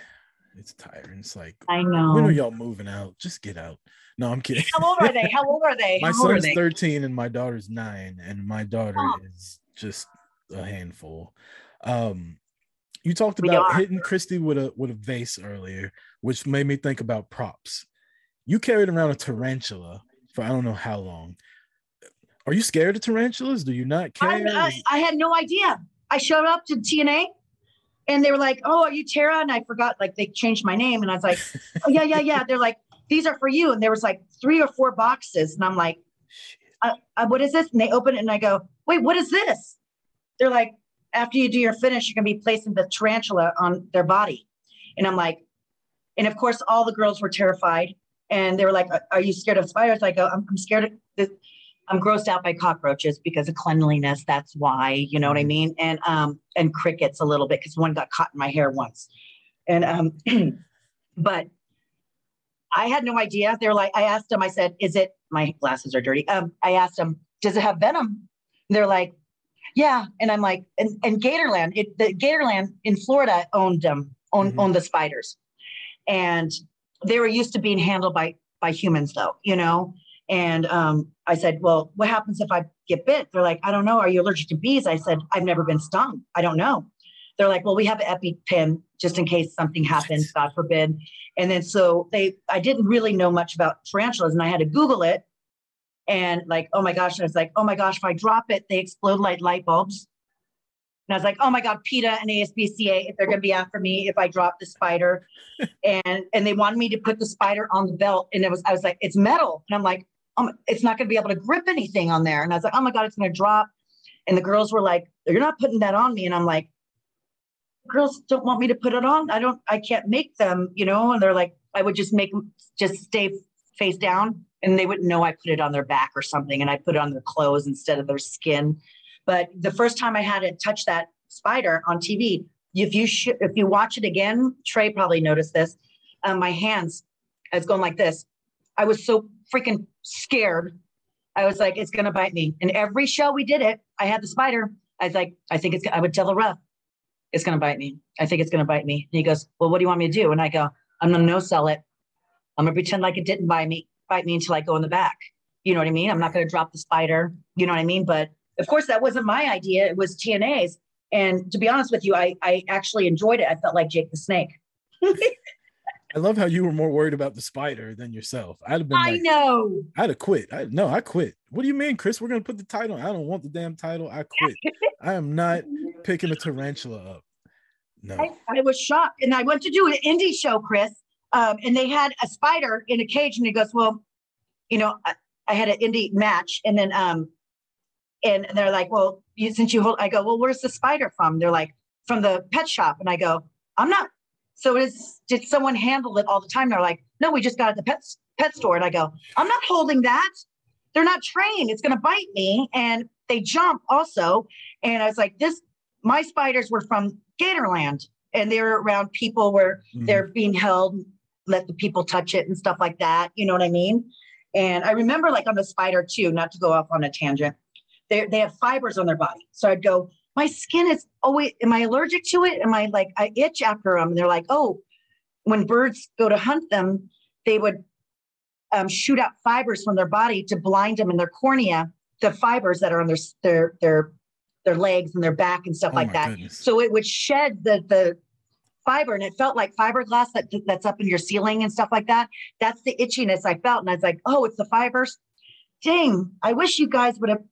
it's tiring. It's like I know. when are y'all moving out? Just get out. No, I'm kidding. How old are they? How old are they? my How son's they? 13 and my daughter's nine, and my daughter Oh. is just a handful. Um, you talked about hitting Christy with a with a vase earlier, which made me think about props. You carried around a tarantula for I don't know how long. Are you scared of tarantulas? Do you not care? I, I had no idea. I showed up to TNA and they were like, Oh, are you Tara? And I forgot, like, they changed my name. And I was like, Oh, yeah, yeah, yeah. They're like, These are for you. And there was like three or four boxes. And I'm like, uh, uh, What is this? And they open it and I go, Wait, what is this? They're like, After you do your finish, you're going to be placing the tarantula on their body. And I'm like, And of course, all the girls were terrified. And they were like, Are you scared of spiders? I go, I'm, I'm scared of this. I'm grossed out by cockroaches because of cleanliness. That's why, you know what I Mhm. mean? And um and crickets a little bit because one got caught in my hair once. And um but I had no idea. They're like, I asked them, I said, is it my glasses are dirty? Um, I asked them, does it have venom? And they're like, yeah. And I'm like, and, and Gatorland, it the Gatorland in Florida owned them, owned, Mhm. owned the spiders. And they were used to being handled by by humans though, you know? And um, I said, Well, what happens if I get bit? They're like, I don't know. Are you allergic to bees? I said, I've never been stung. I don't know. They're like, Well, we have an EpiPen just in case something happens, God forbid. And then so they, I didn't really know much about tarantulas and I had to Google it. And like, oh my gosh. And I was like, oh my gosh, if I drop it, they explode like light bulbs. And I was like, oh my God, PETA and ASPCA, if they're going to be after me if I drop the spider. and and they wanted me to put the spider on the belt. And it was, I was like, it's metal. And I'm like, um, it's not going to be able to grip anything on there. And I was like, oh my God, it's going to drop. And the girls were like, you're not putting that on me. And I'm like, girls don't want me to put it on. I don't, I can't make them, you know? And they're like, I would just make them just stay face down and they wouldn't know I put it on their back or something. And I put it on their clothes instead of their skin. But the first time I had to touch that spider on TV, if you sh- if you watch it again, Trey probably noticed this. Um, my hands, I was going like this. I was so freaking scared. I was like, it's gonna bite me. And every show we did it, I had the spider. I was like, I think it's. I would tell the ref, it's gonna bite me. I think it's gonna bite me. And he goes, well, what do you want me to do? And I go, I'm gonna no sell it. I'm gonna pretend like it didn't bite me, bite me until I go in the back. You know what I mean? I'm not gonna drop the spider. You know what I mean? But of course, that wasn't my idea. It was TNA's. And to be honest with you, I I actually enjoyed it. I felt like Jake the Snake. I love how you were more worried about the spider than yourself. I'd have been I like, know. I'd have quit. I no, I quit. What do you mean, Chris? We're gonna put the title. I don't want the damn title. I quit. I am not picking a tarantula up. No. I, I was shocked. And I went to do an indie show, Chris, um, and they had a spider in a cage. And he goes, Well, you know, I, I had an indie match. And then, um, and they're like, Well, you, since you hold, I go, Well, where's the spider from? They're like, From the pet shop. And I go, I'm not. So is, did someone handle it all the time? They're like, No, we just got it at the pet, pet store. And I go, I'm not holding that. They're not trained. It's going to bite me. And they jump also. And I was like, This, my spiders were from Gatorland and they were around people where Mhm. they're being held, let the people touch it and stuff like that. You know what I mean? And I remember like on the spider too, not to go off on a tangent, they they have fibers on their body. So I'd go, my skin is always, am I allergic to it? Am I like, I itch after them? And they're like, oh, when birds go to hunt them, they would um, shoot out fibers from their body to blind them in their cornea, the fibers that are on their their their their legs and their back and stuff Oh like that. goodness. So it would shed the the fiber and it felt like fiberglass that that's up in your ceiling and stuff like that. That's the itchiness I felt. And I was like, oh, it's the fibers. Dang, I wish you guys would have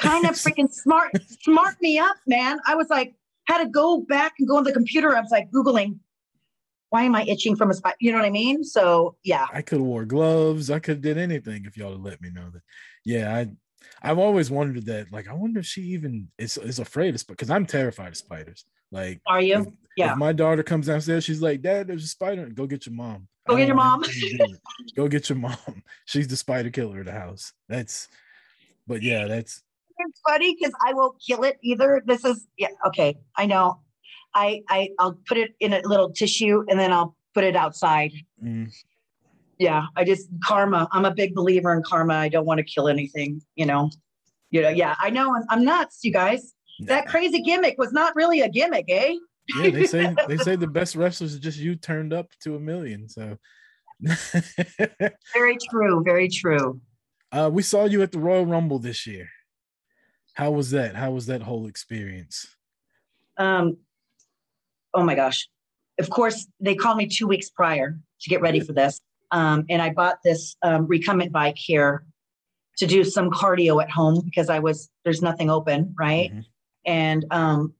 kind of freaking smart smart me up, man. I was like, had to go back and go on the computer. I was like Googling, why am I itching from a spider? You know what I mean? So yeah. I could have wore gloves. I could have did anything if y'all had let me know that. Yeah, I I've always wondered that. Like, I wonder if she even is is afraid of because I'm terrified of spiders. Like, Are you? if, Yeah. if my daughter comes downstairs, she's like, "Dad, there's a spider." Go get your mom. Go get your mom. anything to do with it. Go get your mom. She's the spider killer of the house. That's, but yeah, that's it's funny because I won't kill it either. This is yeah, okay. I know. I I I'll put it in a little tissue and then I'll put it outside. mm, Yeah, I just karma. I'm a big believer in karma. I don't want to kill anything, you know. You know, yeah, I know I'm, I'm nuts, you guys. That crazy gimmick was not really a gimmick, eh? yeah. They say they say the best wrestlers are just you turned up to a million. So very true. Very true. Uh, we saw you at the Royal Rumble this year. How was that? How was that whole experience? Um, oh my gosh. Of course, they called me two weeks prior to get ready for this. Um, and I bought this um, recumbent bike here to do some cardio at home because I was, there's nothing open, right? Mm-hmm. And um,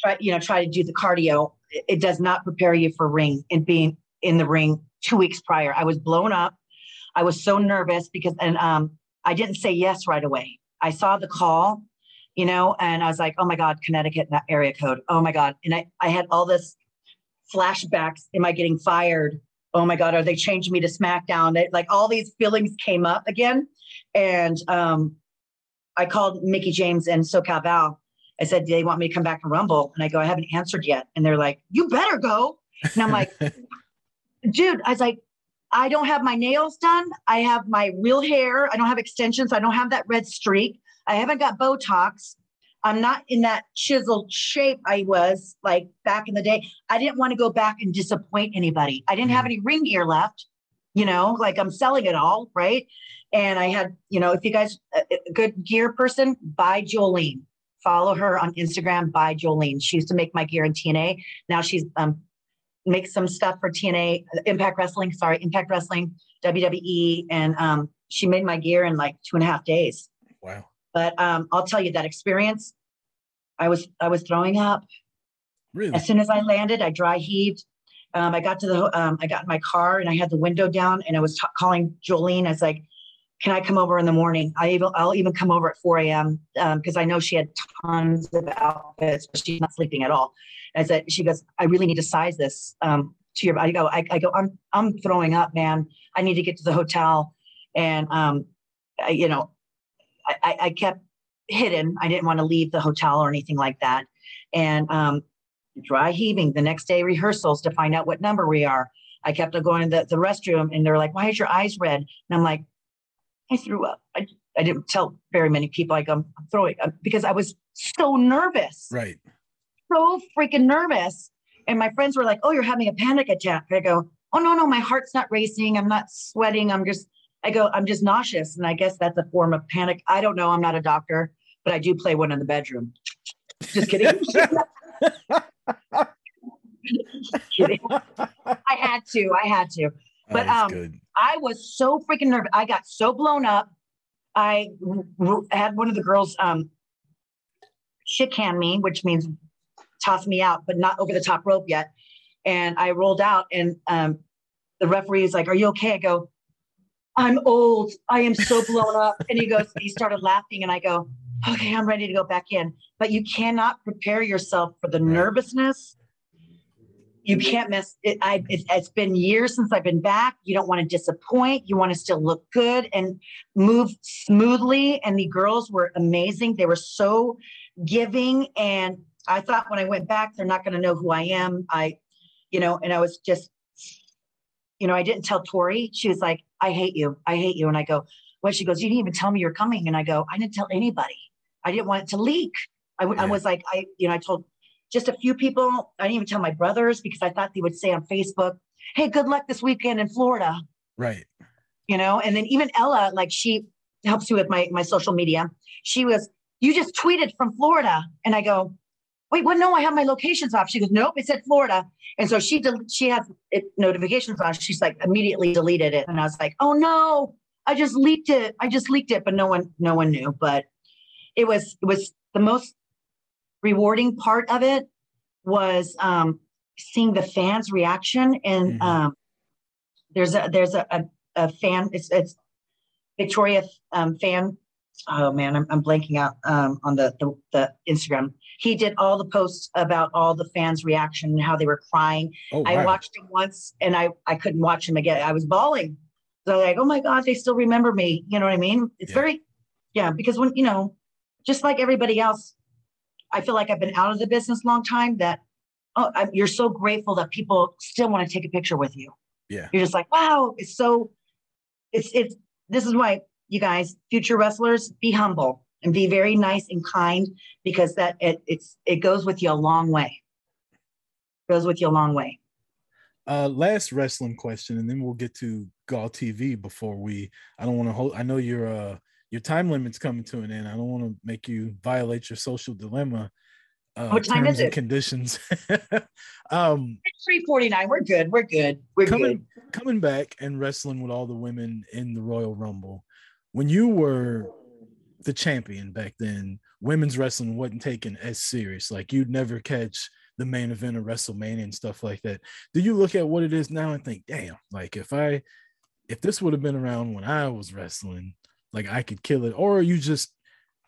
try, you know, try to do the cardio. It, it does not prepare you for ring and being in the ring two weeks prior. I was blown up. I was so nervous because, and um, I didn't say yes right away. I saw the call, you know, and I was like, oh my God, Connecticut that area code. Oh my God. And I, I had all this flashbacks. Am I getting fired? Oh my God, are they changing me to SmackDown? It, like all these feelings came up again. And um, I called Mickie James and SoCal Val. I said, do they want me to come back to Rumble? And I go, I haven't answered yet. And they're like, you better go. And I'm like, dude, I was like, I don't have my nails done. I have my real hair. I don't have extensions. I don't have that red streak. I haven't got Botox. I'm not in that chiseled shape I was like back in the day. I didn't want to go back and disappoint anybody. I didn't have mm-hmm. any ring gear left, you know, like I'm selling it all, right? And I had, you know, if you guys a good gear person, buy Jolene. Follow her on Instagram, buy Jolene. She used to make my gear in TNA. Now she's um, make some stuff for TNA, Impact Wrestling, sorry, Impact Wrestling, WWE, and um, she made my gear in like two and a half days. Wow. But um, I'll tell you that experience, I was I was throwing up. Really? As soon as I landed, I dry heaved. Um, I got to the um, I got in my car and I had the window down and I was t- calling Jolene. I was like, "Can I come over in the morning? I even I'll even come over at 4 a.m. because um, I know she had tons of outfits, but she's not sleeping at all." I said, she goes, I really need to size this um, to your, I go, I, I go, I'm, I'm throwing up, man. I need to get to the hotel. And, um, I, you know, I, I kept hidden. I didn't want to leave the hotel or anything like that. And, um, dry heaving the next day rehearsals to find out what number we are. I kept going to the, the restroom and they're like, why is your eyes red? And I'm like, I threw up. I, I didn't tell very many people. Like I'm, I'm throwing up because I was so nervous. Right so freaking nervous. And my friends were like, Oh, you're having a panic attack. I go, Oh, no, no, my heart's not racing. I'm not sweating. I'm just, I go, I'm just nauseous. And I guess that's a form of panic. I don't know. I'm not a doctor, but I do play one in the bedroom. Just kidding. kidding. I had to. I had to. But um, good. I was so freaking nervous. I got so blown up. I had one of the girls um, me, which means toss me out, but not over the top rope yet. And I rolled out, and um, the referee is like, "Are you okay?" I go, "I'm old. I am so blown up." And he goes, he started laughing, and I go, "Okay, I'm ready to go back in." But you cannot prepare yourself for the nervousness. You can't miss it. I, it, it's been years since I've been back. You don't want to disappoint. You want to still look good and move smoothly. And the girls were amazing. They were so giving and I thought when I went back, they're not going to know who I am. I, you know, and I was just, you know, I didn't tell Torrie. She was like, I hate you. I hate you. And I go, well, she goes, you didn't even tell me you're coming. And I go, I didn't tell anybody. I didn't want it to leak. I, yeah. I was like, I, you know, I told just a few people. I didn't even tell my brothers because I thought they would say on Facebook, Hey, good luck this weekend in Florida. Right. You know, and then even Ella, like she helps you with my, my social media. She was, you just tweeted from Florida. And I go, wait, well, no, I have my locations off. She goes, nope, it said Florida. And so she del- she has it notifications on. She's like immediately deleted it. And I was like, oh no, I just leaked it. I just leaked it, but no one no one knew. But it was it was the most rewarding part of it was um, seeing the fans' reaction. And mm-hmm. um, there's a there's a, a, a, fan. It's it's Victoria um, fan. Oh man, I'm, I'm blanking out um, on the, the the Instagram he did all the posts about all the fans' reaction and how they were crying. Oh, wow. I watched him once and I, I couldn't watch him again. I was bawling. So like, oh my God, they still remember me. You know what I mean? It's yeah. very, yeah, because when, you know, just like everybody else, I feel like I've been out of the business a long time that, oh, I'm, you're so grateful that people still want to take a picture with you. Yeah. You're just like, wow, it's so, it's, it's, this is why you guys, future wrestlers, be humble and be very nice and kind because that it, it's it goes with you a long way. It goes with you a long way. Uh, last wrestling question, and then we'll get to GAW TV before we. I don't want to hold. I know your uh your time limit's coming to an end. I don't want to make you violate your social dilemma. Uh, What time is it? Conditions. um, Three forty nine. We're good. We're good. We're coming good. coming back and wrestling with all the women in the Royal Rumble. When you were the champion back then, women's wrestling wasn't taken as serious. Like you'd never catch the main event of WrestleMania and stuff like that. Do you look at what it is now and think, damn, like if I if this would have been around when I was wrestling, like I could kill it, or are you just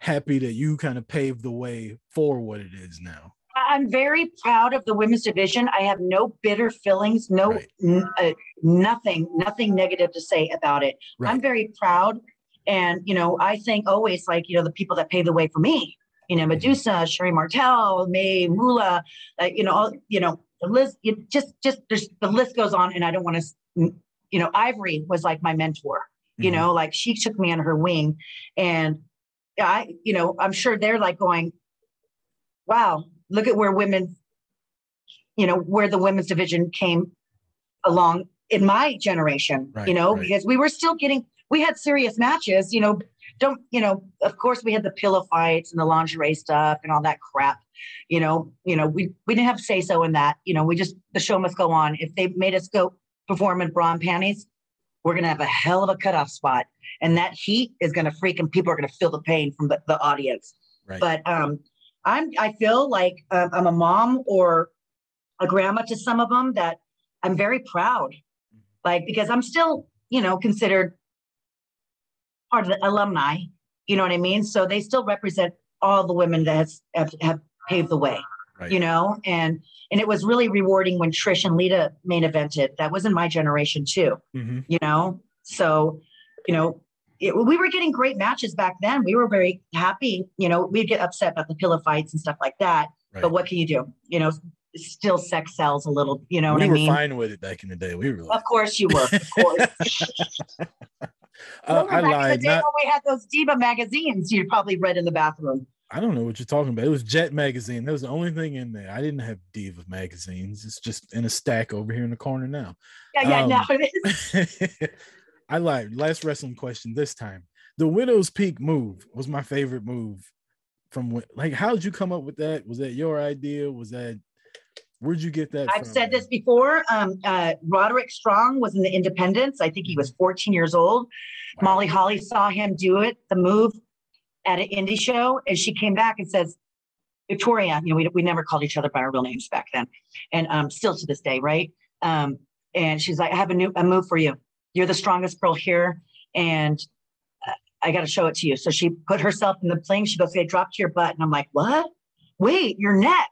happy that you kind of paved the way for what it is now? I'm very proud of the women's division. I have no bitter feelings, no Right. n- uh, nothing, nothing negative to say about it. I'm very proud, and you know, I think always like you know the people that paved the way for me. You know, Medusa, Sherri Martel, May Mula, uh, you know, all, you know, the list. It just, just there's the list goes on, and I don't want to, you know, Ivory was like my mentor. You Mhm. know, like she took me under her wing, and I, you know, I'm sure they're like going, wow, look at where women, you know, where the women's division came along in my generation, Right, you know, right. because we were still getting, we had serious matches, you know, don't, you know, of course we had the pillow fights and the lingerie stuff and all that crap, you know, you know, we, we didn't have say so in that, you know, we just, the show must go on. If they made us go perform in bra and panties, we're going to have a hell of a cutoff spot. And that heat is going to freak and people are going to feel the pain from the, the audience Right. but um i'm i feel like um, i'm a mom or a grandma to some of them that i'm very proud like because i'm still you know considered part of the alumni you know what i mean so they still represent all the women that has, have, have paved the way right. you know and and it was really rewarding when trish and lita main evented that was in my generation too Mhm. you know so you know it, we were getting great matches back then we were very happy you know we'd get upset about the pillow fights and stuff like that Right. but what can you do you know still sex sells a little you know we what i were mean fine with it back in the day. We were like, of course you were of course uh, I lied. day Not, when we had those diva magazines you probably read in the bathroom I don't know what you're talking about. It was Jet magazine. That was the only thing in there. I didn't have Diva magazines. It's just in a stack over here in the corner now. yeah yeah Um, now it is I lied. Last wrestling question this time. The Widow's Peak move was my favorite move. From what, like, how did you come up with that? Was that your idea? Was that where'd you get that? I've from, said this before. Um, uh, Roderick Strong was in the Independence. I think he was 14 years old. Wow. Molly Holly saw him do it, the move at an indie show, and she came back and says, Victoria, you know, we, we never called each other by our real names back then, and um, still to this day, right? Um, and she's like, I have a new a move for you. You're the strongest girl here, and uh, I got to show it to you. So she put herself in the plane. She goes, "Okay, drop to your butt," and I'm like, "What? Wait, your neck?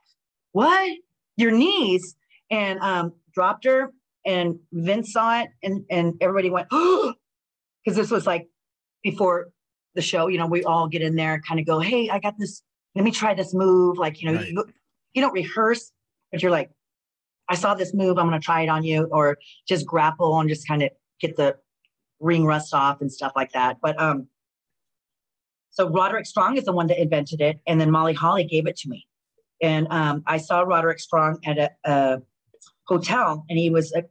What? Your knees?" And um, dropped her, and Vince saw it, and and everybody went, "Oh!" Because this was like before the show. You know, we all get in there and kind of go, "Hey, I got this. Let me try this move." Like you know, Right. you, you don't rehearse, but you're like, "I saw this move. I'm going to try it on you," or just grapple and just kind of get the ring rust off and stuff like that. But um, so Roderick Strong is the one that invented it, and then Molly Holly gave it to me. And um, I saw Roderick Strong at a, a hotel, and he was a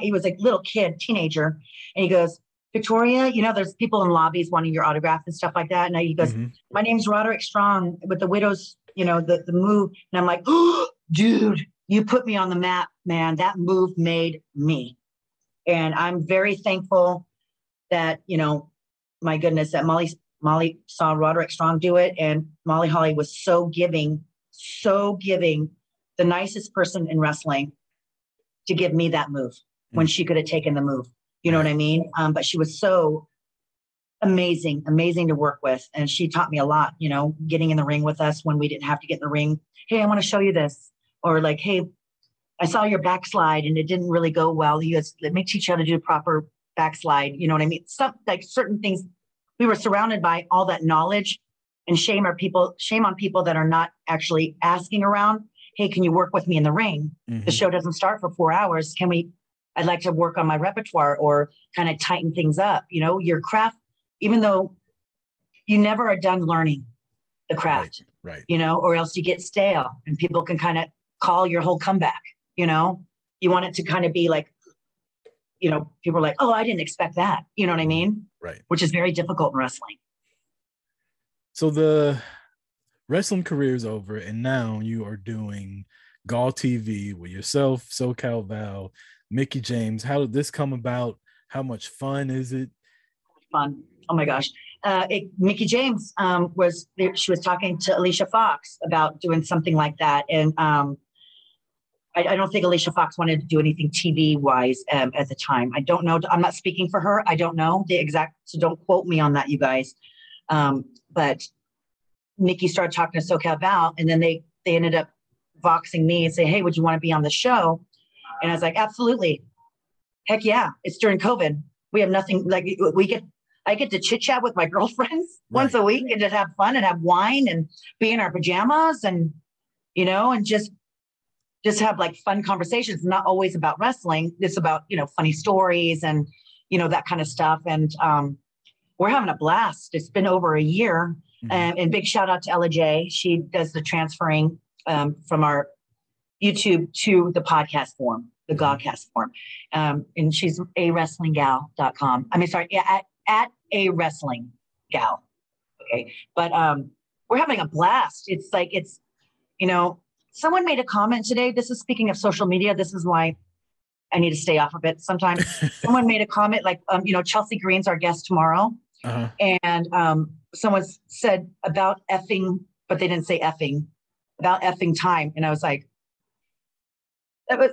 he was a little kid, teenager, and he goes, Victoria, you know, there's people in lobbies wanting your autograph and stuff like that. And he goes, Mhm. my name's Roderick Strong with the Widows, you know, the, the move. And I'm like, oh, dude, you put me on the map, man. That move made me. And I'm very thankful that, you know, my goodness, that Molly Molly saw Roderick Strong do it. And Molly Holly was so giving, so giving, the nicest person in wrestling to give me that move when she could have taken the move. You know what I mean? Um, but she was so amazing, amazing to work with. And she taught me a lot, you know, getting in the ring with us when we didn't have to get in the ring. Hey, I want to show you this. Or like, hey, I saw your backslide and it didn't really go well. You guys, let me teach you how to do a proper backslide. You know what I mean? Some like certain things we were surrounded by all that knowledge and shame are people, shame on people that are not actually asking around. Hey, can you work with me in the ring? The Mhm. show doesn't start for four hours. Can we? I'd like to work on my repertoire or kind of tighten things up. You know, your craft, even though you never are done learning the craft, Right. you know, or else you get stale and people can kind of call your whole comeback, you know. you want it to kind of be like, you know, people are like, oh, I didn't expect that. You know what I mm-hmm. mean? Right. Which is very difficult in wrestling. So the wrestling career is over, and now you are doing GAW TV with yourself, SoCal Val, Mickie James. How did this come about? How much fun is it? Fun. Oh my gosh. Uh, it, Mickie James um, was she was talking to Alicia Fox about doing something like that, and um, I, I, don't think Alicia Fox wanted to do anything TV wise um, at the time. I don't know. I'm not speaking for her. I don't know the exact. So don't quote me on that, you guys. Um, but Mickie started talking to SoCal Val, and then they they ended up voxing me and say, "Hey, would you want to be on the show?" And I was like, "Absolutely, heck yeah!" It's during COVID. We have nothing like we get. I get to chit chat with my girlfriends right. once a week and just have fun and have wine and be in our pajamas and you know and just just have like fun conversations. Not always about wrestling. It's about you know funny stories and you know that kind of stuff. And um, we're having a blast. It's been over a year Mm-hmm. Um, and big shout out to Ella J. She does the transferring um, from our YouTube to the podcast form, the mm-hmm. Godcast form. Um, and she's a wrestling gal.com. I mean, sorry, at, at a wrestling gal. Okay. But um, we're having a blast. It's like, it's, you know, someone made a comment today. This is speaking of social media. This is why I need to stay off of it sometimes. someone made a comment like, um, you know, Chelsea Green's our guest tomorrow. Uh-huh. And um, someone said about effing, but they didn't say effing, about effing time. And I was like, that was,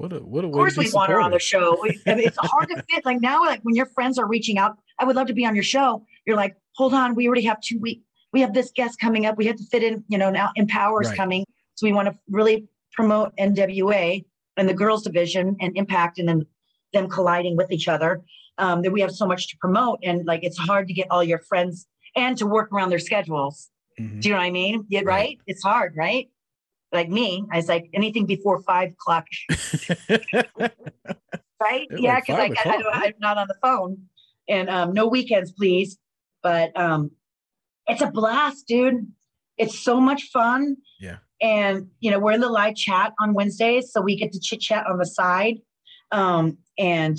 what a, what a of course we want her on the show. I mean, it's hard to fit. Like now, like when your friends are reaching out, I would love to be on your show. You're like, hold on, we already have two weeks. We have this guest coming up. We have to fit in, you know, now EmPowerrr's right. coming. So we want to really promote NWA and the girls division and impact and then them colliding with each other. Um, that we have so much to promote. And like, it's hard to get all your friends and to work around their schedules. Mm-hmm. Do you know what I mean? Yeah, right? right? It's hard, right? Like me, I was like anything before five o'clock. right? yeah, because like I, I, am not on the phone, and um, no weekends, please. But um, it's a blast, dude. It's so much fun. Yeah. And you know, we're in the live chat on Wednesdays, so we get to chit chat on the side. Um, and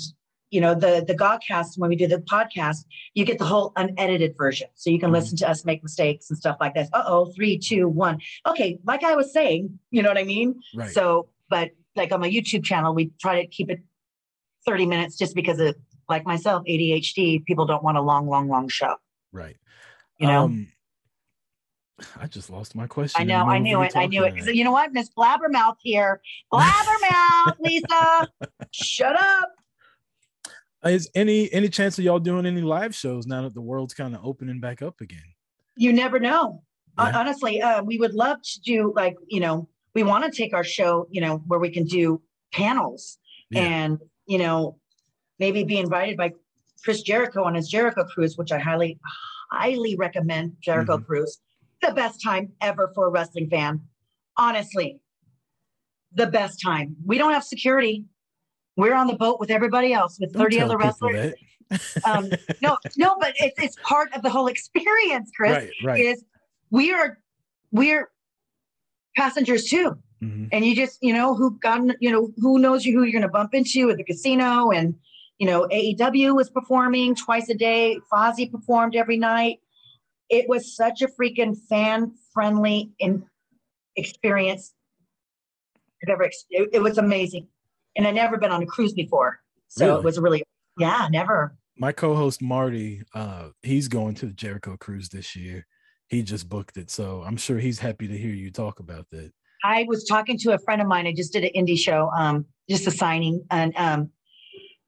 you know the the godcast when we do the podcast you get the whole unedited version so you can mm-hmm. listen to us make mistakes and stuff like this uh-oh three two one okay like i was saying you know what i mean right. so but like on my youtube channel we try to keep it 30 minutes just because of like myself adhd people don't want a long long long show right you know um, I just lost my question. I know, I knew it. I knew it. You know what? Miss Blabbermouth here. Blabbermouth, Lisa. Shut up. Is any any chance of y'all doing any live shows now that the world's kind of opening back up again? You never know. Yeah. Honestly, uh, we would love to do like you know we want to take our show you know where we can do panels yeah. and you know maybe be invited by Chris Jericho on his Jericho cruise, which I highly highly recommend. Jericho mm-hmm. cruise, the best time ever for a wrestling fan. Honestly, the best time. We don't have security we're on the boat with everybody else with 30 other wrestlers. um, no, no, but it's it's part of the whole experience, Chris. Right, right. Is we are we're passengers too. Mm-hmm. And you just, you know, who got, you know, who knows you who you're going to bump into at the casino. And, you know, AEW was performing twice a day. Fozzy performed every night. It was such a freaking fan friendly in experience. It, it was amazing and I'd never been on a cruise before. So really? it was really, yeah, never. My co-host Marty, uh, he's going to the Jericho cruise this year. He just booked it, so I'm sure he's happy to hear you talk about that. I was talking to a friend of mine. I just did an indie show, um, just a signing, and um,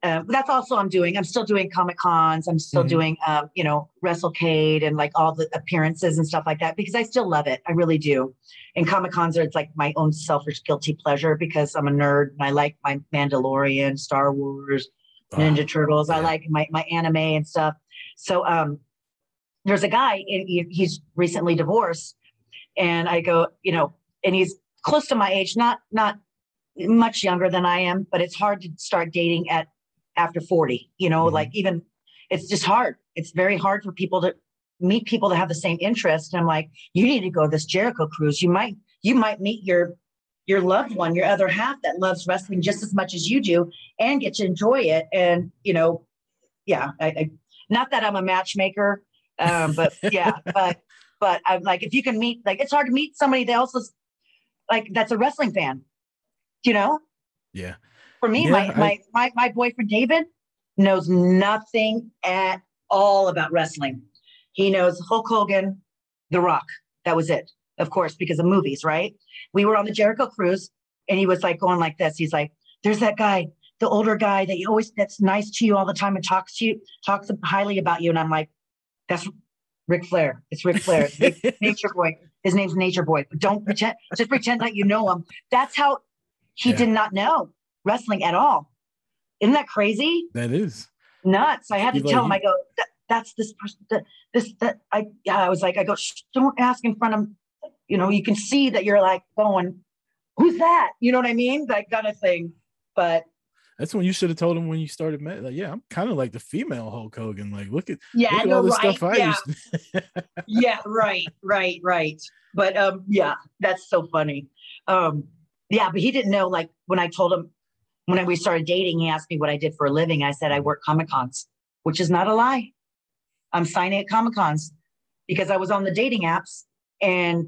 uh, that's also I'm doing. I'm still doing comic cons. I'm still mm-hmm. doing, um, you know, WrestleCade and like all the appearances and stuff like that because I still love it. I really do. And comic cons are it's like my own selfish guilty pleasure because I'm a nerd and I like my Mandalorian, Star Wars, oh, Ninja Turtles. Yeah. I like my my anime and stuff. So um, there's a guy. He's recently divorced, and I go, you know, and he's close to my age, not not much younger than I am, but it's hard to start dating at after 40 you know mm-hmm. like even it's just hard it's very hard for people to meet people that have the same interest and i'm like you need to go this jericho cruise you might you might meet your your loved one, your other half that loves wrestling just as much as you do and get to enjoy it. And, you know, yeah, I, I not that I'm a matchmaker, um, but yeah, but, but I'm like, if you can meet, like, it's hard to meet somebody that else is like, that's a wrestling fan, you know? Yeah. For me, Yeah, my, I- my, my, my boyfriend, David, knows nothing at all about wrestling. He knows Hulk Hogan, The Rock. That was it, of course, because of movies, right? We were on the Jericho cruise and he was like going like this. He's like, there's that guy, the older guy that you always, that's nice to you all the time and talks to you, talks highly about you. And I'm like, that's Ric Flair. It's Ric Flair. It's Nature Boy. His name's Nature Boy. But don't pretend, just pretend that you know him. That's how he Yeah. did not know wrestling at all. Isn't that crazy? That is. nuts. I had to tell him, I go, that, that's this person, that, this, that, I, yeah, I was like, I go, Shh, don't ask in front of, you know, you can see that you're like going, who's that? You know what I mean? That kind of thing. But That's when you should have told him when you started. Met, like, yeah, I'm kind of like the female Hulk Hogan. Like, look at yeah, look at no, all this right. stuff I yeah, used. Yeah, right, right, right. But um, yeah, that's so funny. Um, yeah, but he didn't know. Like when I told him when we started dating, he asked me what I did for a living. I said I work comic cons, which is not a lie. I'm signing at comic cons because I was on the dating apps and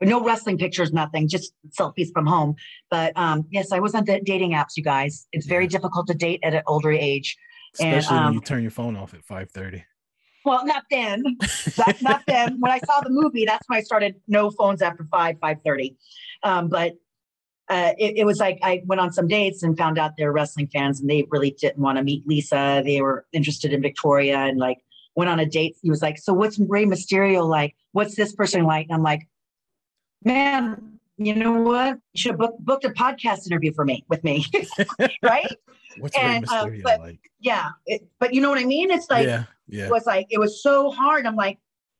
no wrestling pictures, nothing, just selfies from home. But um, yes, I was on the dating apps, you guys. It's very Yeah. difficult to date at an older age. And, Especially when um, you turn your phone off at 5:30. Well, not then. That's not then. When I saw the movie, that's when I started no phones after five, five thirty. Um, but uh, it, it was like I went on some dates and found out they're wrestling fans, and they really didn't want to meet Lisa. They were interested in Victoria, and like went on a date. He was like, "So what's Rey Mysterio like? What's this person like?" And I'm like, "Man, you know what? You should have book, booked a podcast interview for me with me, right? What's Rey and, uh, Mysterio but- like? Yeah. It, but you know what I mean? It's like." yeah, yeah. it was like it was so hard. I'm like,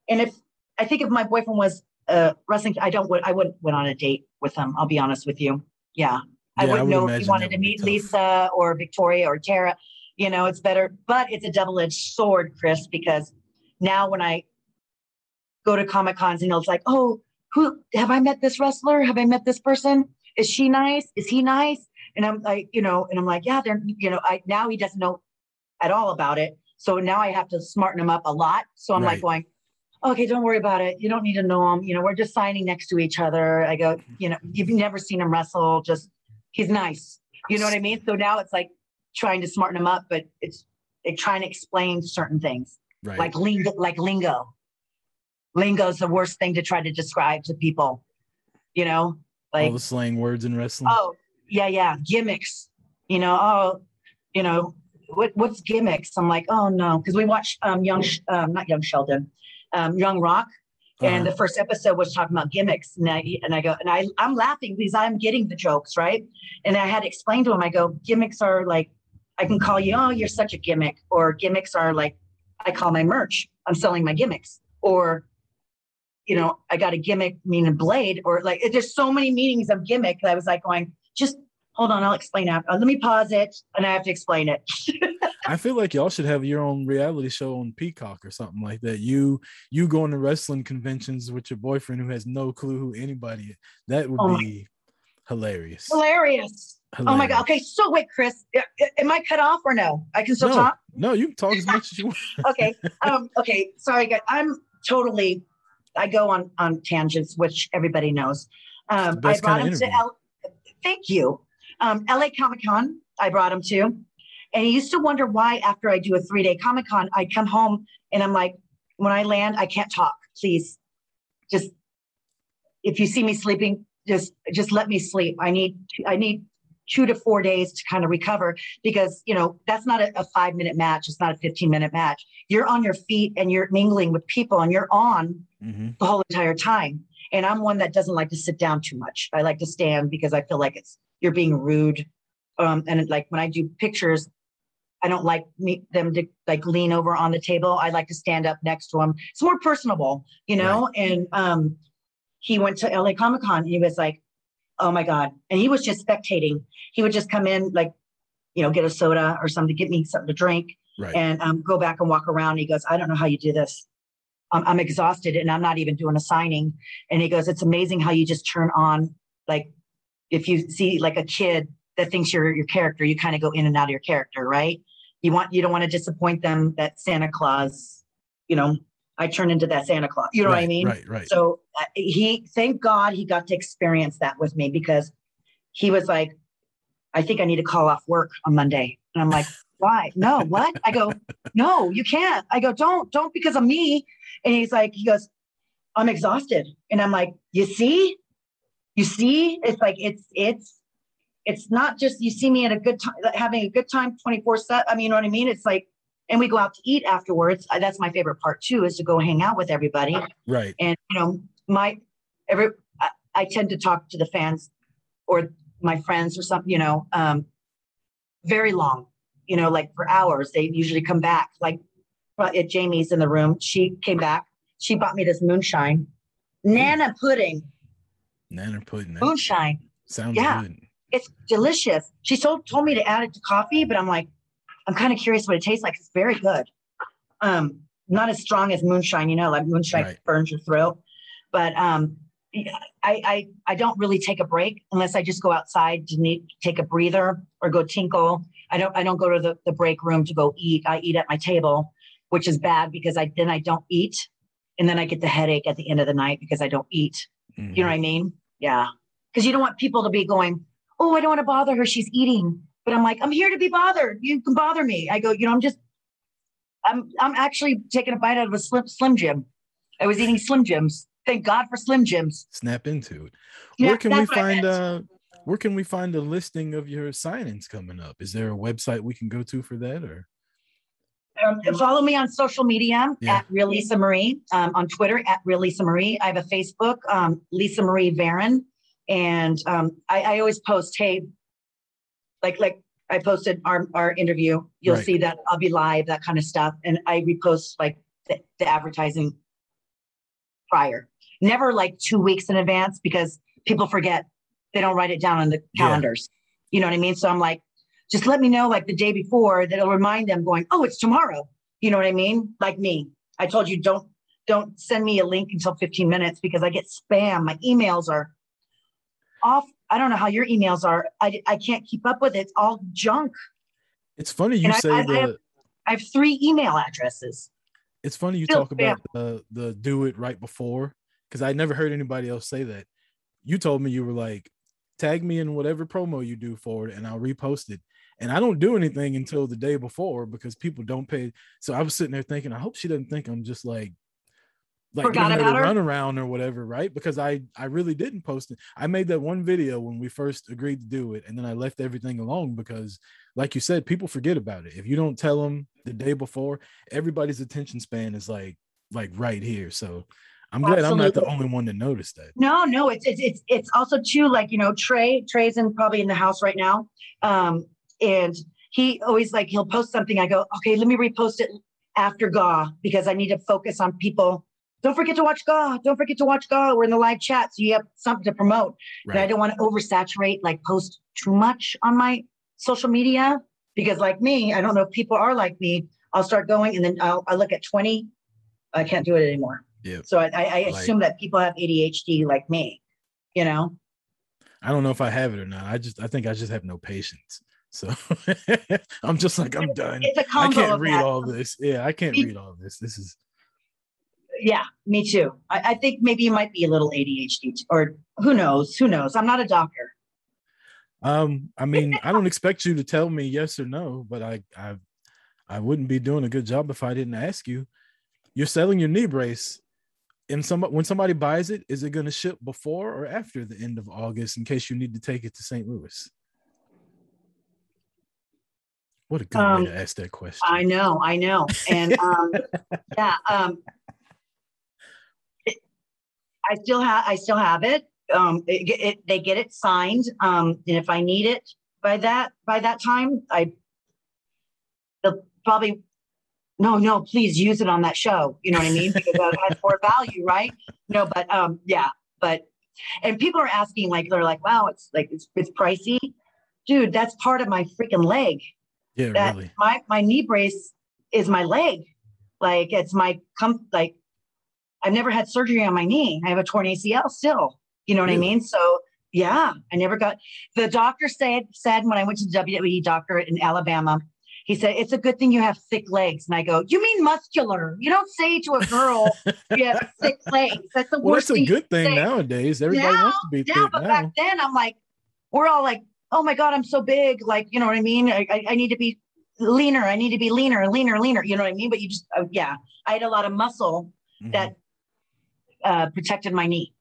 and if I think if my boyfriend was uh wrestling, I don't I wouldn't went on a date with him. I'll be honest with you. Yeah. I Yeah, I wouldn't would know if he wanted to meet. Lisa or Victoria or Tara. You know, it's better, but it's a double-edged sword, Chris, because now when I go to Comic Cons and it's like, oh, who have I met this wrestler? Have I met this person? Is she nice? Is he nice? And I'm like, you know, and I'm like, yeah, they're, you know, I now he doesn't know at all about it. So now I have to smarten him up a lot. So I'm like going, okay, don't worry about it. You don't need to know him. You know, we're just signing next to each other. I go, you know, you've never seen him wrestle. Just he's nice. You know what I mean? So now it's like trying to smarten him up, but it's like trying to explain certain things Right. like lingo, like lingo. Lingo is the worst thing to try to describe to people. You know, all like the slang words in wrestling. oh yeah, yeah, gimmicks. You know, oh, you know, what what's gimmicks? I'm like, oh no, because we watch um young, um, not young Sheldon, um, Young Rock, and Uh-huh. the first episode was talking about gimmicks, and I and I go and I I'm laughing because I'm getting the jokes right, and I had explained to him. I go, gimmicks are like, I can call you, oh, you're such a gimmick, or gimmicks are like, I call my merch, I'm selling my gimmicks, or you know, I got a gimmick meaning blade, or like there's so many meanings of gimmick that I was like going, just hold on, I'll explain after. let me pause it, and I have to explain it. I feel like y'all should have your own reality show on Peacock or something like that. You you going to wrestling conventions with your boyfriend who has no clue who anybody is. That would Oh be hilarious. Hilarious. Oh my god. Okay, so wait, Chris, am I cut off or no? I can still No. talk. No, you can talk as much as you want. okay. Um, okay. Sorry, guys. I'm totally. I go on on tangents, which everybody knows. Um, I brought him to. L. Thank you. Um, LA Comic Con. I brought him to, and I used to wonder why after I do a three day Comic Con, I come home and I'm like, when I land, I can't talk. Please, just if you see me sleeping, just just let me sleep. I need I need two to four days to kind of recover because you know that's not a, a five minute match. It's not a 15 minute match. You're on your feet and you're mingling with people and you're on hmm the whole entire time. And i'm one that doesn't like to sit down too much. I like to stand because i feel like it's you're being rude. Um, and like when i do pictures i don't like me, them to like lean over on the table i like to stand up next to them it's more personable you know and um, he went to la comic con and he was like oh my god and he was just spectating he would just come in like you know get a soda or something get me something to drink Right. and um, go back and walk around. He goes, I don't know how you do this. I'm, I'm exhausted and I'm not even doing a signing. And he goes, It's amazing how you just turn on like if you see like a kid that thinks you're your character, you kind of go in and out of your character, right? You want you don't want to disappoint them that Santa Claus, you know, I turn into that Santa Claus. You know right, what I mean? Right, right. So uh, he, thank God, he got to experience that with me because he was like, I think I need to call off work on Monday, and I'm like, why? No, what? I go, no, you can't. I go, don't, don't because of me. And he's like, he goes, I'm exhausted, and I'm like, you see, you see, it's like it's it's it's not just you see me at a good time, having a good time 24 7. I mean, you know what I mean? It's like, and we go out to eat afterwards. That's my favorite part too, is to go hang out with everybody. Right. And, you know, my, every, I, I tend to talk to the fans or my friends or something, you know, um, very long, you know, like for hours. They usually come back. Like if Jamie's in the room, she came back. She bought me this moonshine, Nana pudding, nana pudding. moonshine. Sounds Yeah. good. It's delicious. She told told me to add it to coffee, but I'm like, I'm kind of curious what it tastes like. It's very good. Um, not as strong as moonshine, you know, like moonshine Right. burns your throat. But um, I, I I don't really take a break unless I just go outside to need take a breather or go tinkle. I don't I don't go to the, the break room to go eat. I eat at my table, which is bad because I then I don't eat. And then I get the headache at the end of the night because I don't eat. Mhm. You know what I mean? Yeah. Because you don't want people to be going, oh, I don't want to bother her. She's eating. But I'm like, I'm here to be bothered. You can bother me. I go, you know, I'm just, I'm, I'm actually taking a bite out of a slim, slim Jim. I was eating Slim Jims. Thank God for Slim Jims. Snap into it. Yeah, where can we that's what I find uh where can we find a listing of your signings coming up? Is there a website we can go to for that or Um, follow me on social media Yeah. at Real Lisa Marie, um, on Twitter at Real Lisa Marie. I have a Facebook, um, Lisa Marie Varon, and um, I, I always post, hey, like like I posted our our interview. You'll Right. see that I'll be live, that kind of stuff, and I repost like the, the advertising prior, never like two weeks in advance because people forget they don't write it down on the Yeah. calendars. You know what I mean? So I'm like, just let me know like the day before that'll remind them going, oh, it's tomorrow. You know what I mean? Like me. I told you don't don't send me a link until 15 minutes because I get spam. My emails are off. I don't know how your emails are. I, I can't keep up with it. It's all junk. it's funny you And say I- I the have- I have three email addresses. it's funny you still talk about the the do it right before because I never heard anybody else say that. You told me you were like, tag me in whatever promo you do for it and I'll repost it. And I don't do anything until the day before because people don't pay. So I was sitting there thinking, I hope she doesn't think I'm just like like Forgot giving her about her? run around or whatever, right? Because I I really didn't post it. I made that one video when we first agreed to do it, and then I left everything alone because, like you said, people forget about it. If you don't tell them the day before, everybody's attention span is like like right here. So I'm glad I'm not the only one to notice that. No, no, it's it's it's it's also too like you know Trey Trey's in probably in the house right now, um, and he always like he'll post something. I go, okay, let me repost it after GAW because I need to focus on people. Don't forget to watch GAW. Don't forget to watch GAW. We're in the live chat, so you have something to promote. And I don't want to oversaturate, like post too much on my social media because, like me, I don't know if people are like me. I'll start going and then I'll, I look at 20. I can't do it anymore. Yeah. So I, I, I Like- assume that people have ADHD like me, you know? I don't know if I have it or not. I just I think I just have no patience. So I'm just like I'm done. It's a I combo I can't read that. all this. Yeah, I can't read all this. This is Yeah, me too. I, I think maybe you might be a little ADHD or who knows? Who knows? I'm not a doctor. Um, I mean, I don't expect you to tell me yes or no, but I I I wouldn't be doing a good job if I didn't ask you. You're selling your knee brace, and some when somebody buys it, is it going to ship before or after the end of August in case you need to take it to St. Louis? What a good Um, way to ask that question. I know, I know. And um, yeah, um, I still have, I still have it. Um, it, it, they get it signed. Um, and if I need it by that, by that time, I, they'll probably, no, no, please use it on that show. You know what I mean? Because that has more value, right? No, but, um, yeah, but, and people are asking like, they're like, wow, it's like, it's, it's pricey. Dude, that's part of my freaking leg yeah, that really. my my knee brace is my leg like it's my com like i've never had surgery on my knee i have a torn acl still you know what i mean so yeah, I never got the doctor said said when I went to the WWE doctor in Alabama, he said, It's a good thing you have thick legs. And I go, You mean muscular? You don't say to a girl you have thick legs. That's the Well, worst that's a good thing say. nowadays. Everybody Now- wants to be thick. Yeah, thick but now. back then I'm like, we're all like, oh my God, I'm so big. Like, you know what I mean? I, I, I need to be leaner. I need to be leaner, leaner, leaner. You know what I mean? But you just, uh, yeah, I had a lot of muscle Mhm. that uh, protected my knee.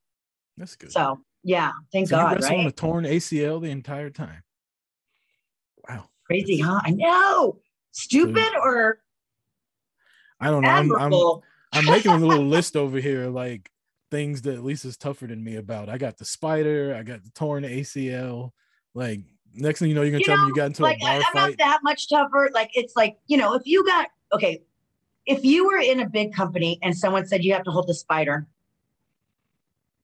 that's good. So yeah, thank So you God, wrestled on right? a torn ACL the entire time. Wow. Crazy, huh? I know. Stupid or I don't know. I'm, I'm? I'm making a little list over here, like things that Lisa's tougher than me about. I got the spider, I got the torn ACL. Like next thing you know, you're gonna You tell know, me you got into like a bar I'm not fight. that much tougher. Like it's like you know, if you got okay, if you were in a big company and someone said you have to hold the spider,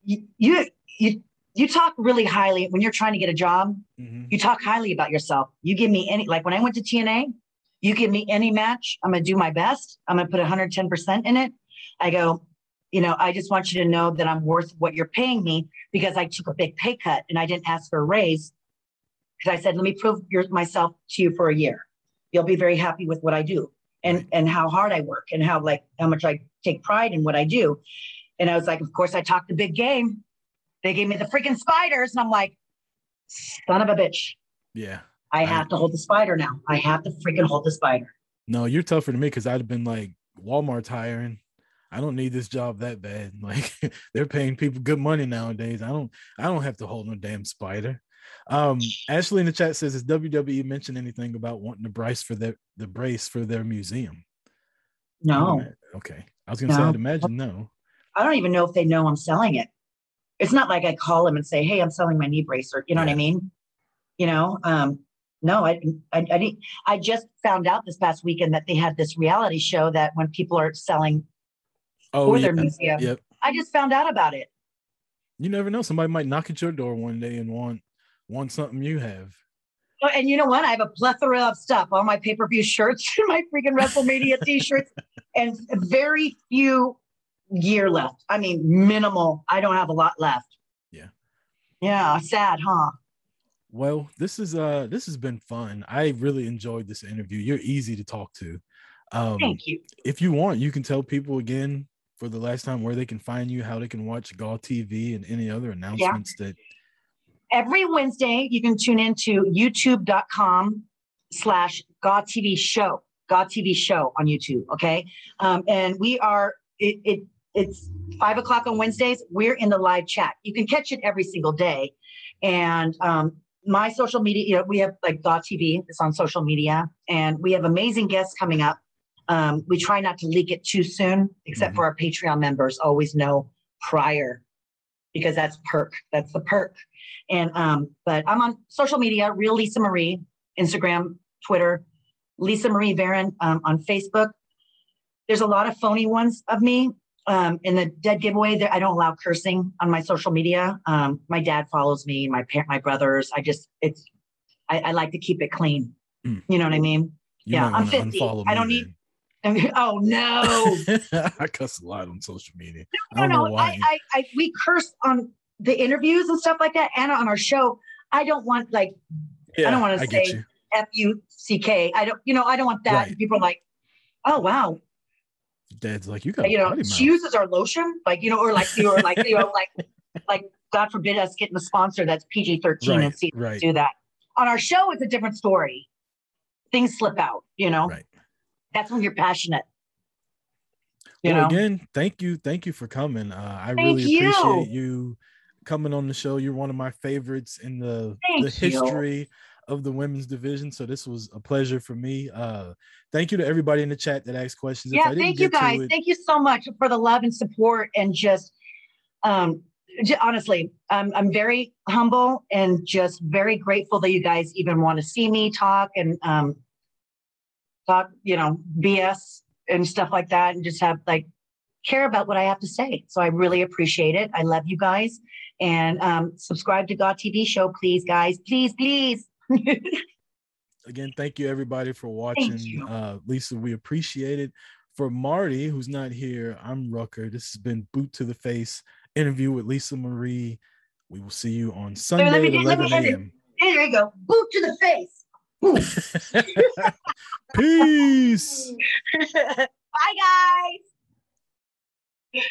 you you you talk really highly when you're trying to get a job. Mhm. You talk highly about yourself. You give me any like when I went to TNA, you give me any match, I'm gonna do my best. I'm gonna put 110 percent in it. I go. You know, I just want you to know that I'm worth what you're paying me because I took a big pay cut and I didn't ask for a raise because I said, let me prove your, myself to you for a year. You'll be very happy with what I do and and how hard I work and how like how much I take pride in what I do. And I was like, of course, I talked the big game. They gave me the freaking spiders, and I'm like, son of a bitch. Yeah. I Right. have to hold the spider now. I have to freaking hold the spider. No, you're tougher than me because I'd have been like Walmart's hiring. I don't need this job that bad. Like they're paying people good money nowadays. I don't I don't have to hold no damn spider. Um Ashley in the chat says has WWE mentioned anything about wanting the brace for their the brace for their museum? No, Okay. I was gonna say I'd imagine no. I don't even know if they know I'm selling it. It's not like I call them and say, "Hey, I'm selling my knee bracer." You know what I mean? You know, um, no, I, I, I didn't. I just found out this past weekend that they had this reality show that when people are selling Oh for yeah. their museum, Yep. I just found out about it. You never know. Somebody might knock at your door one day and want want something you have. Oh, And you know what? I have a plethora of stuff. All my pay per view shirts, my freaking WrestleMania t shirts, and very few gear left. I mean, minimal. I don't have a lot left. Yeah. Yeah. Sad, huh? Well, this is uh this has been fun. I really enjoyed this interview. You're easy to talk to. Um Thank you. if you want, you can tell people again for the last time where they can find you, how they can watch GAW TV and any other announcements that every Wednesday, you can tune into youtube.com slash GAW TV show, GAW TV show on YouTube. Okay. Um, and we are, it, it, it's five o'clock on Wednesdays. We're in the live chat. You can catch it every single day. And um, my social media, you know, we have like GAW TV, it's on social media, and we have amazing guests coming up. Um, we try not to leak it too soon, except Mhm. for our Patreon members always know prior because that's perk. That's the perk. And um, but I'm on social media, real Lisa Marie, Instagram, Twitter, Lisa Marie Varon um, on Facebook. There's a lot of phony ones of me. Um, in the dead giveaway, there I don't allow cursing on my social media. Um, my dad follows me, my parent, my brothers. I just it's I, I like to keep it clean. Mm. You know what I mean? you Yeah, I'm wanna 50. I don't need- then. oh no. I cuss a lot on social media. I no, don't know no. I, I, I, we curse on the interviews and stuff like that, and on our show. I don't want like yeah, don't wanna say- F U C K. I don't, you know, I don't want that. Right. People are like, oh wow, Dad's like, you got you know, she uses our lotion, like you know, or like you or like you know, like like God forbid us getting a sponsor that's PG thirteen and Right, see right. do that. On our show, it's a different story. Things slip out, you know. Right. That's when you're passionate. You well, know. again, thank you, thank you for coming. Uh, I Thank really you. appreciate you coming on the show. You're one of my favorites in the the history. you. Of the women's division. So this was a pleasure for me. Uh, thank you to everybody in the chat that asked questions. If I yeah thank you guys it- thank you so much for the love and support and just um j- honestly I'm, I'm very humble and just very grateful that you guys even want to see me talk and um talk you know bs and stuff like that and just have like care about what i have to say so i really appreciate it i love you guys and um subscribe to GAW TV show please guys please please again, thank you everybody for watching. Uh, Lisa, we appreciate it. For Marty, who's not here, I'm Rucker. This has been Boot to the Face interview with Lisa Marie We will see you on Let Sunday me- let me 11 end it. a.m. There you go. Boot to the face. Peace. Bye, guys.